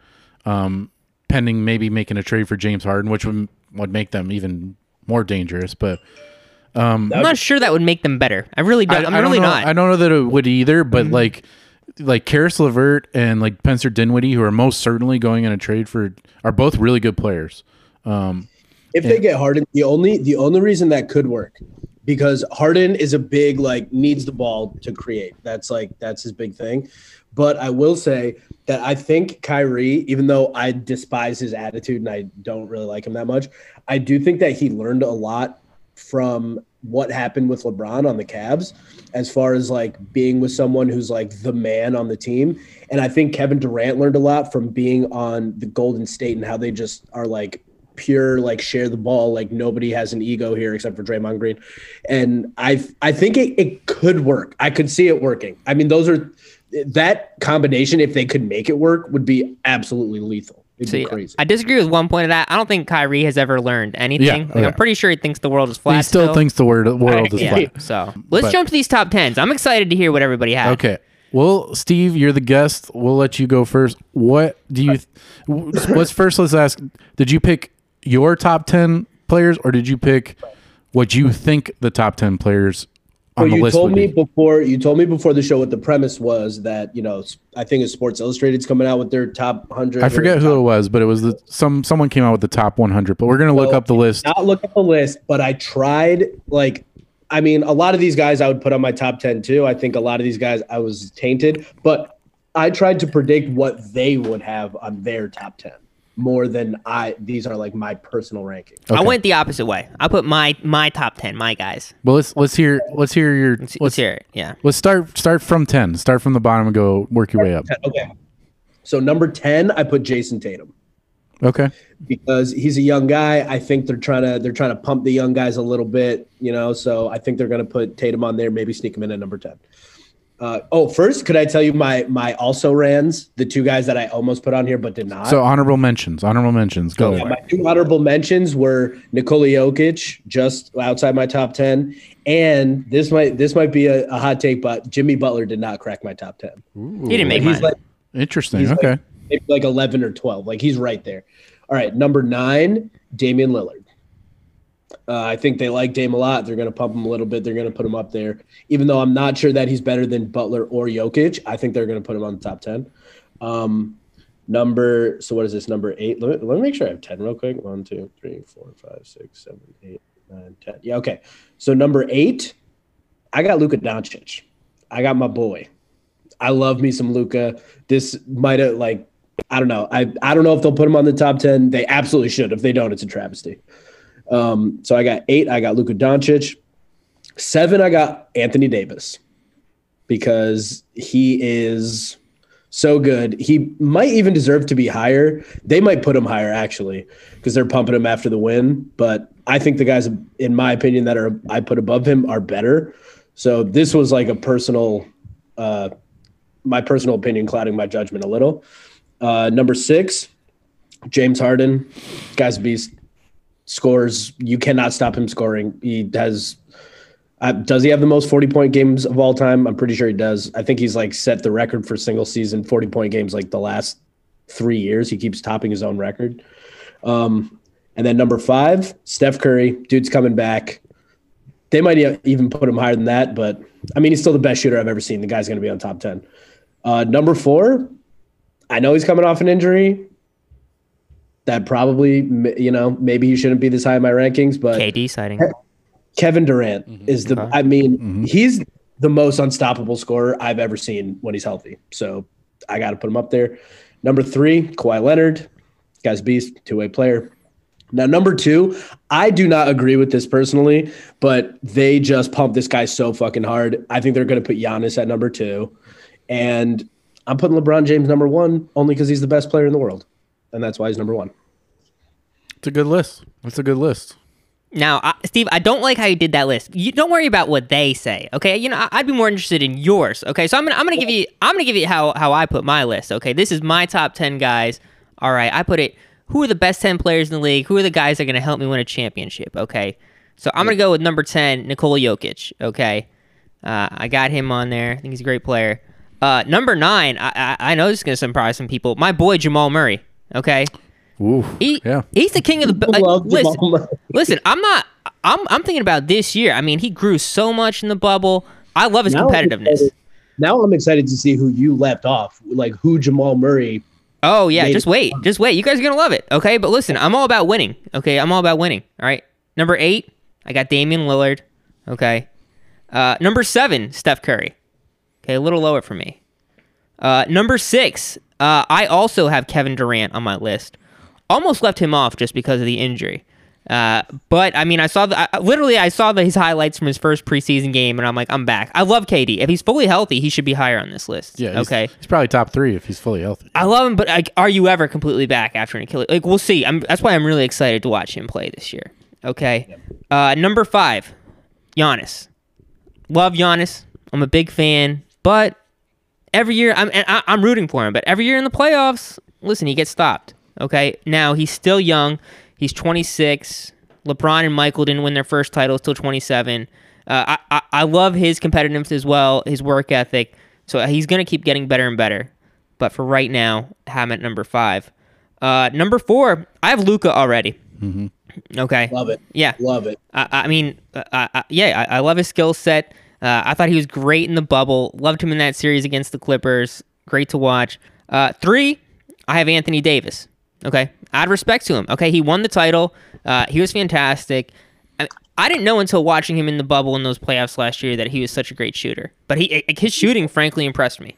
um, pending maybe making a trade for James Harden, which would would make them even more dangerous. But I'm not sure that would make them better. I really don't. I, am don't really know, not. Mm-hmm. I don't know that it would either, but like like Caris LeVert and like Spencer Dinwiddie, who are most certainly going in a trade for, are both really good players. Um, If they get Harden, the only the only reason that could work because Harden is a big like needs the ball to create. That's like that's his big thing. But I will say that I think Kyrie, even though I despise his attitude and I don't really like him that much, I do think that he learned a lot from what happened with LeBron on the Cavs as far as like being with someone who's like the man on the team. And I think Kevin Durant learned a lot from being on the Golden State and how they just are like pure like share the ball like nobody has an ego here except for Draymond Green. And I I think it, it could work. I could see it working. I mean those are that combination if they could make it work would be absolutely lethal. It'd be See, crazy. I disagree with one point of that. I don't think Kyrie has ever learned anything. Yeah, Like, okay. I'm pretty sure he thinks the world is flat. he still thinks the word world is yeah. flat. So let's But- jump to these top tens. I'm excited to hear what everybody has. Okay. Well, Steve, you're the guest. We'll let you go first. What do you? Uh, let's first let's ask. Did you pick your top ten players, or did you pick what you think the top ten players on Well, the you list told me be? before you told me before the show what the premise was that you know I think it's Sports Illustrated's coming out with their top hundred. I forget who it was, but it was the some someone came out with the top 100. But we're gonna look up the list. Not look at the list, but I tried. Like, I mean, a lot of these guys I would put on my top ten too. I think a lot of these guys I was tainted, but I tried to predict what they would have on their top ten more than I. These are like my personal rankings. I went the opposite way. I put my my top ten, my guys. Well, let's let's hear let's hear your Let's, let's hear it. Yeah. Let's start start from 10. Start from the bottom and go work your way up. Okay. So number ten, I put Jayson Tatum. Okay. because he's a young guy. I think they're trying to they're trying to pump the young guys a little bit, you know. So I think they're going to put Tatum on there, maybe sneak him in at number ten. Uh, oh, first, could I tell you my my also rans the two guys that I almost put on here but did not. So honorable mentions. Honorable mentions. Go. Yeah, my two honorable mentions were Nikola Jokic, just outside my top ten, and this might this might be a, a hot take, but Jimmy Butler did not crack my top ten. He didn't make He's mine. like Interesting. He's like- okay. maybe like 11 or 12. Like he's right there. All right, number nine, Damian Lillard. Uh, I think they like Dame a lot. They're going to pump him a little bit. They're going to put him up there. Even though I'm not sure that he's better than Butler or Jokic, I think they're going to put him on the top 10. Um, number, so what is this? Number eight. Let me, let me make sure I have 10 real quick. One, two, three, four, five, six, seven, eight, nine, 10. Yeah, okay. So number eight, I got Luka Doncic. I got my boy. I love me some Luka. This might have like I don't know. I I don't know if they'll put him on the top ten. They absolutely should. If they don't, it's a travesty. Um, so I got eight. I got Luka Doncic. Seven. I got Anthony Davis because he is so good. He might even deserve to be higher. They might put him higher actually because they're pumping him after the win. But I think the guys, in my opinion, that are I put above him are better. So this was like a personal, uh, my personal opinion clouding my judgment a little. Uh, number six, James Harden, guy's beast. Scores. You cannot stop him scoring. He has. Uh, does he have the most 40 point games of all time? I'm pretty sure he does. I think he's like set the record for single season 40 point games like the last three years. He keeps topping his own record. Um, and then number five, Steph Curry. Dude's coming back. They might even put him higher than that, but I mean, he's still the best shooter I've ever seen. The guy's going to be on top 10. Uh, number four, I know he's coming off an injury. That probably, you know, maybe he shouldn't be this high in my rankings, but KD sighting. Kevin Durant mm-hmm. is the, Okay. I mean, mm-hmm. he's the most unstoppable scorer I've ever seen when he's healthy. So I got to put him up there. Number three, Kawhi Leonard. Guy's beast, two way player. Now, number two, I do not agree with this personally, but they just pumped this guy so fucking hard. I think they're going to put Giannis at number two. And I'm putting LeBron James number one only because he's the best player in the world. And that's why he's number one. It's a good list. It's a good list. Now, I, Steve, I don't like how you did that list. You don't worry about what they say, okay? You know, I, I'd be more interested in yours, okay? So I'm gonna I'm gonna give you I'm gonna give you how how I put my list, okay? This is my top ten guys. All right, I put it. Who are the best ten players in the league? Who are the guys that are gonna help me win a championship? Okay, so I'm gonna go with number ten, Nikola Jokic. Okay, uh, I got him on there. I think he's a great player. Uh, number nine, I, I I know this is gonna surprise some people. My boy Jamal Murray. Okay, Ooh, he yeah. he's the king of the. I Like, listen, listen, I'm not. I'm I'm thinking about this year. I mean, he grew so much in the bubble. I love his Now I'm competitiveness. excited- Now I'm excited to see who you left off, like who Jamal Murray. Oh yeah, just it. wait, just wait. You guys are gonna love it. Okay, but listen, I'm all about winning. Okay, I'm all about winning. All right. Number eight, I got Damian Lillard. Okay. Uh, number seven, Steph Curry. Okay, a little lower for me. Uh, number six, uh, I also have Kevin Durant on my list. Almost left him off just because of the injury. Uh, but I mean, I saw the I, I- literally I saw the, his highlights from his first preseason game, and I'm like, I'm back. I love KD. If he's fully healthy, he should be higher on this list. Yeah. He's, okay. He's probably top three if he's fully healthy. I love him, but like, are you ever completely back after an Achilles? Like, we'll see. I'm, that's why I'm really excited to watch him play this year. Okay. Uh, number five, Giannis. Love Giannis. I'm a big fan, but every year I'm and I, I'm rooting for him. But every year in the playoffs, listen, he gets stopped. Okay. Now he's still young. He's 26. LeBron and Michael didn't win their first titles till 27. Uh, I, I I love his competitiveness as well, his work ethic. So he's gonna keep getting better and better. But for right now, have him at number five. Uh, number four, I have Luka already. Okay. Love it. Yeah. Love it. I, I mean, uh, I, yeah, I, I love his skill set. Uh, I thought he was great in the bubble. Loved him in that series against the Clippers. Great to watch. Uh, three, I have Anthony Davis. Okay, add respect to him. Okay, he won the title. Uh, he was fantastic. I, I didn't know until watching him in the bubble in those playoffs last year that he was such a great shooter. But he, his shooting, frankly, impressed me.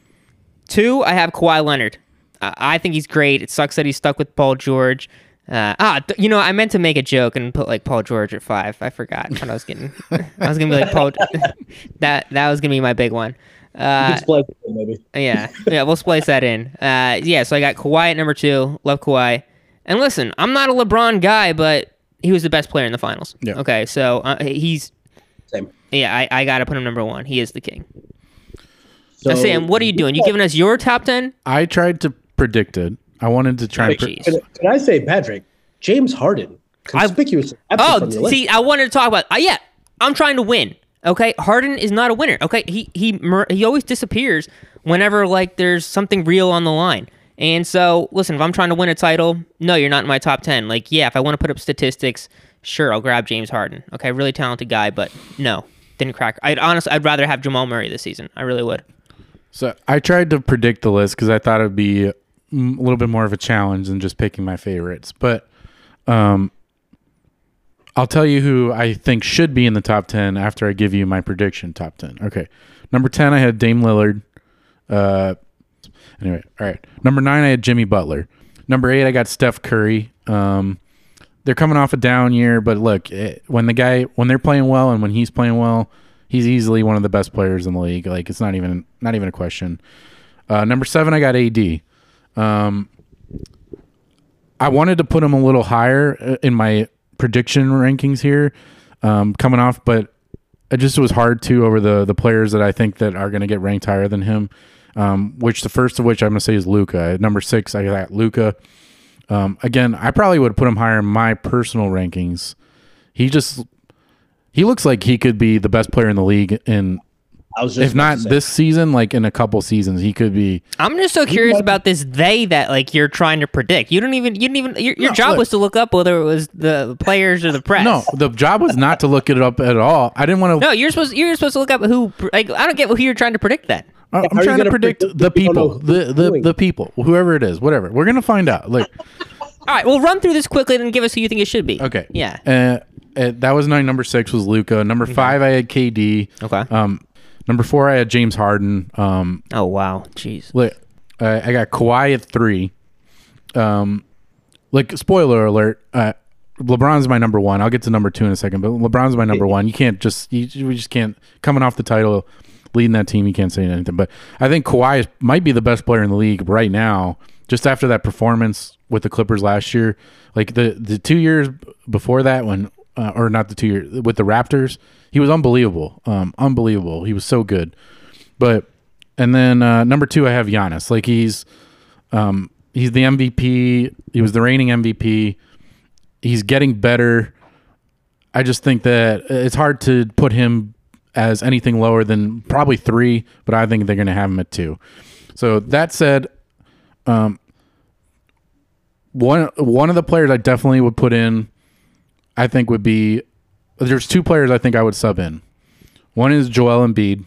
Two, I have Kawhi Leonard. Uh, I think he's great. It sucks that he's stuck with Paul George. Uh, ah, you know, I meant to make a joke and put like Paul George at five. I forgot what I was getting. I was gonna be like Paul. that that was gonna be my big one. Uh, Good splice, maybe. yeah, yeah, we'll splice that in. Uh, yeah, so I got Kawhi at number two. Love Kawhi. And listen, I'm not a LeBron guy, but he was the best player in the finals. Yeah. Okay, so uh, he's Same. yeah, I, I got to put him number one. He is the king. So, Now, Sam, what are you doing? You giving us your top ten? I tried to predict it. I wanted to try and. Oh, Pre- Can, can I say, Patrick, James Harden, conspicuous. Oh, from list. see, I wanted to talk about. Uh, yeah, I'm trying to win. Okay, Harden is not a winner. Okay, he he he always disappears whenever like there's something real on the line. And so, listen, if I'm trying to win a title, no, you're not in my top ten. Like, yeah, if I want to put up statistics, sure, I'll grab James Harden. Okay, really talented guy, but no, didn't crack. I'd honestly, I'd rather have Jamal Murray this season. I really would. So I tried to predict the list because I thought it'd be mm, a little bit more of a challenge than just picking my favorites. But um, I'll tell you who I think should be in the top ten after I give you my prediction top ten. Okay, number ten I had Dame Lillard. Uh, anyway, all right. Number nine I had Jimmy Butler. Number eight I got Steph Curry. Um, they're coming off a down year, but look, it, when the guy when they're playing well and when he's playing well, he's easily one of the best players in the league. Like it's not even not even a question. Uh, number seven, I got AD. Um, I wanted to put him a little higher uh, in my prediction rankings here, um, coming off, but it just was hard too over the the players that I think that are going to get ranked higher than him. Um, which the first of which I'm going to say is Luka. At number six, I got Luka. Um, again, I probably would put him higher in my personal rankings. He just he looks like he could be the best player in the league in I was just if not this season, like in a couple seasons, he could be. I'm just so curious might- about this they that like you're trying to predict. You don't even you didn't even your, your No, job look. was to look up whether it was the players or the press. No, the job was not to look it up at all. I didn't want to. No, you're supposed you're supposed to look up who like I don't get who you're trying to predict then. I'm how trying to predict predict the if you don't know people, the the, the people, whoever it is, whatever. We're gonna find out. Like, All right, we'll run through this quickly and give us who you think it should be. okay, Yeah. Uh, uh, that was nine. Number six was Luka. Number five, I had KD. Okay. Um, number four, I had James Harden. Um, oh wow, jeez. Like, uh, I got Kawhi at three. Um, like spoiler alert, uh, LeBron's my number one. I'll get to number two in a second, but LeBron's my number one. You can't just you, we just can't coming off the title, leading that team. You can't say anything. But I think Kawhi is, might be the best player in the league right now. Just after that performance with the Clippers last year, like the the two years before that, when uh, or not the two years with the Raptors, he was unbelievable, um, unbelievable. He was so good. But and then uh, number two, I have Giannis. Like he's um, he's the MVP. He was the reigning MVP. He's getting better. I just think that it's hard to put him as anything lower than probably three, but I think they're going to have him at two. So that said, um, one one of the players I definitely would put in, I think would be. There's two players I think I would sub in. One is Joel Embiid.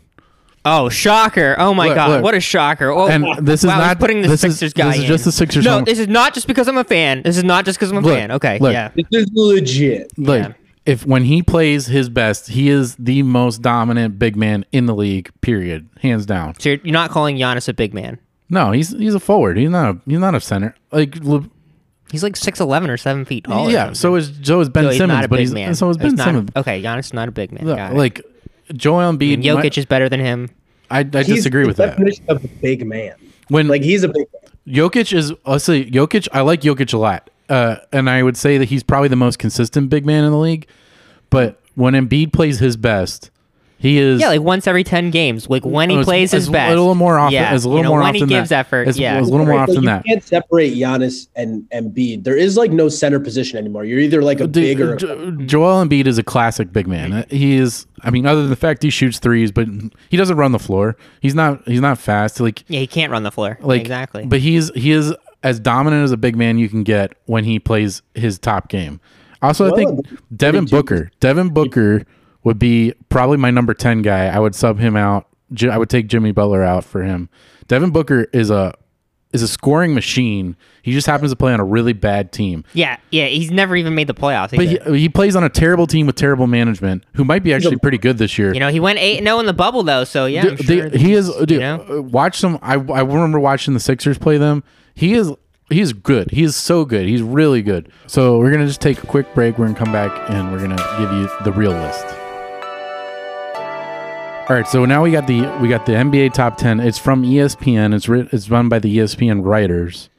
Oh, shocker! Oh my Look, god, look. what a shocker! Oh, And this is wow, not- putting the this is- Sixers guy. this is in. just the Sixers No, home- this is not just because I'm a fan. This is not just because I'm a Look, fan. Okay, look. yeah. This is legit. Like Yeah. if when he plays his best, he is the most dominant big man in the league. Period, hands down. So you're, you're not calling Giannis a big man. No, he's he's a forward. He's not a he's not a center. Like Le- He's like six eleven or seven feet tall. or yeah, so is so is Ben So he's Simmons, not a but big he's man. so is He's Ben not- Simmons. Okay, Giannis is not a big man. Yeah, Got it. like Joel Embiid. And Jokic might- is better than him. I, I He's disagree the with that. definition of a big man. When Like he's a big man. Jokic is, I'll say Jokic. I like Jokic a lot, uh, and I would say that he's probably the most consistent big man in the league. But when Embiid plays his best, he is Yeah, like once every ten games. Like oh, when he Oh, plays his best. A little more often. Yeah, It's a little you know, more when often. he gives that, effort. It's, yeah, it's a little more Right, often but that. you can't separate Giannis and Embiid. There is like no center position anymore. You're either like a big or a Jo- Joel Embiid is a classic big man. He is. I mean, other than the fact he shoots threes, but he doesn't run the floor. He's not. He's not fast. Like yeah, he can't run the floor. like exactly. But he's he is as dominant as a big man you can get when he plays his top game. Also, I think Devin Jimmy Booker. Devin Booker would be probably my number ten guy. I would sub him out. I would take Jimmy Butler out for him. Devin Booker is a is a scoring machine. He just happens to play on a really bad team. yeah, yeah, he's never even made the playoffs. But he, he plays on a terrible team with terrible management, who might be actually pretty good this year. you know, he went eight and zero in the bubble though. So yeah, I'm Dude, sure they- he is. he's, Dude, you know, uh, watch some. I I remember watching the Sixers play them. He is. He's good. He is so good. He's really good. So we're gonna just take a quick break. We're gonna come back and we're gonna give you the real list. All right. So now we got the we got the NBA top ten. It's from ESPN. It's writ, It's run by the ESPN writers.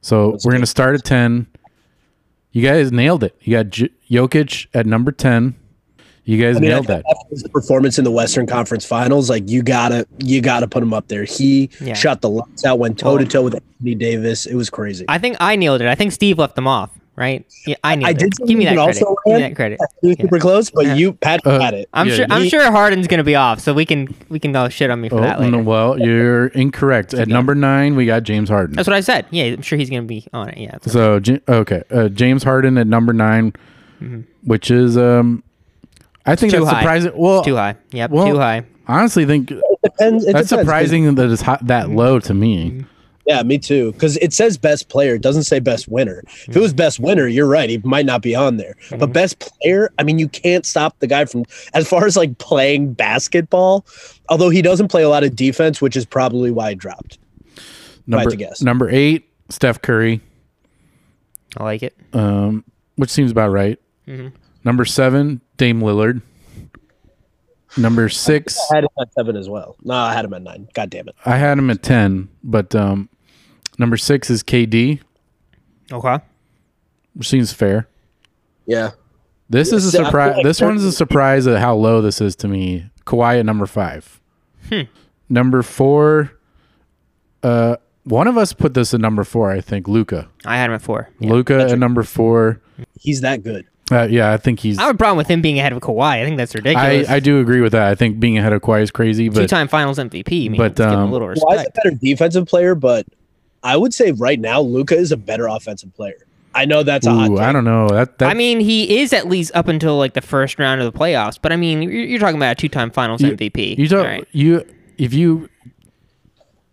So we're gonna start at ten. You guys nailed it. You got J- Jokic at number ten. You guys I mean, nailed I that. his performance in the Western Conference Finals, like you gotta you gotta put him up there. He Yeah. shot the lights out, went toe to toe with Anthony Davis. It was crazy. I think I nailed it. I think Steve left them off. Right? Yeah, I nailed I it. did Give me that credit. also Give me that credit. He was super close, but Yeah. you Pat Uh, had it. I'm Yeah, sure. I'm he- sure Harden's gonna be off, so we can we can all shit on me for Oh, that later. no, well, you're incorrect. At number nine, we got James Harden. That's what I said. Yeah, I'm sure he's gonna be on it. Yeah. So Ja- okay, uh, James Harden at number 9 which is um, I think too that's high. surprising. Well, too high. Yep. well, too high. Honestly, think It depends. It that's depends, 'cause- surprising that it's hot, that low to me. Yeah, me too. Because it says best player, it doesn't say best winner. If it was best winner, you're right. He might not be on there. But best player, I mean, you can't stop the guy from as far as like playing basketball. Although he doesn't play a lot of defense, which is probably why he dropped. Number guess. number eight, Steph Curry, I like it. um, which seems about right. Number seven, Dame Lillard. Number six, I had him at seven as well. No, I had him at nine. God damn it. I had him at ten, but um, number six is KD, Okay. which seems fair. Yeah. This is a See, I feel surprise. like this one's a surprise at how low this is to me. Kawhi at number five. Hmm. Number four. Uh, one of us put this at number four. I think Luka. I had him at four. Yeah. Luka at number four. He's that good. Uh, yeah, I think he's. I have a problem with him being ahead of Kawhi. I think that's I, ridiculous. I do agree with that. I think being ahead of Kawhi is crazy, but Two-time Finals MVP. I mean, but, let's give him um, a little Kawhi's a better defensive player, but I would say right now Luka is a better offensive player. I know that's a hot ooh, take. I don't know. That, that I mean, he is at least up until like the first round of the playoffs. But I mean, you're, you're talking about a two-time Finals You- MVP. You don't. All right. You if you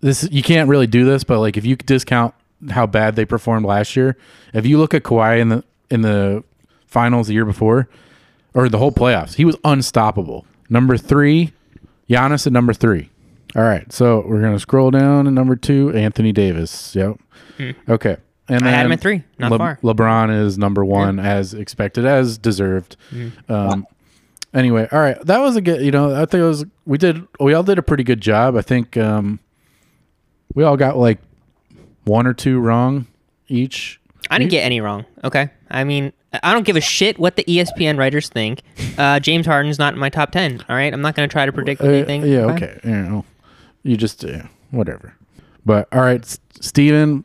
this you can't really do this, but like if you discount how bad they performed last year, if you look at Kawhi in the in the finals the year before, or the whole playoffs, he was unstoppable. Number three, Giannis at number three. All right, so we're gonna scroll down to number two, Anthony Davis. Yep. Hmm. Okay. And I had him at three, not Le- far. LeBron is number one as expected, as deserved. Mm-hmm. Um, anyway, all right, that was a good. You know, I think it was. We did. We all did a pretty good job. I think um, we all got like one or two wrong each. I didn't get any wrong. Okay. I mean, I don't give a shit what the ESPN writers think. Uh, James Harden's not in my top 10. All right. I'm not going to try to predict Uh, anything. yeah, okay. You know, you just yeah, whatever. But all right, S- Steven,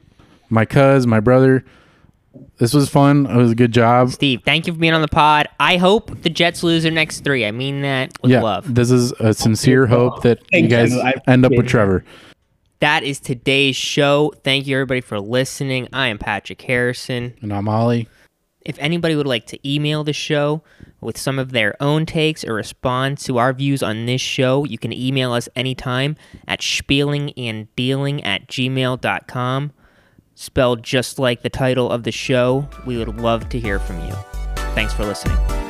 my cuz, my brother. This was fun. It was a good job. Steve, thank you for being on the pod. I hope the Jets lose their next three. I mean that with yeah, love. this is a sincere hope that you guys you. End up with. Trevor. That is today's show. Thank you, everybody, for listening. I am Patrick Harrison. And I'm Ollie. If anybody would like to email the show with some of their own takes or respond to our views on this show, you can email us anytime at spielinganddealing at gmail.com. Spelled just like the title of the show. We would love to hear from you. Thanks for listening.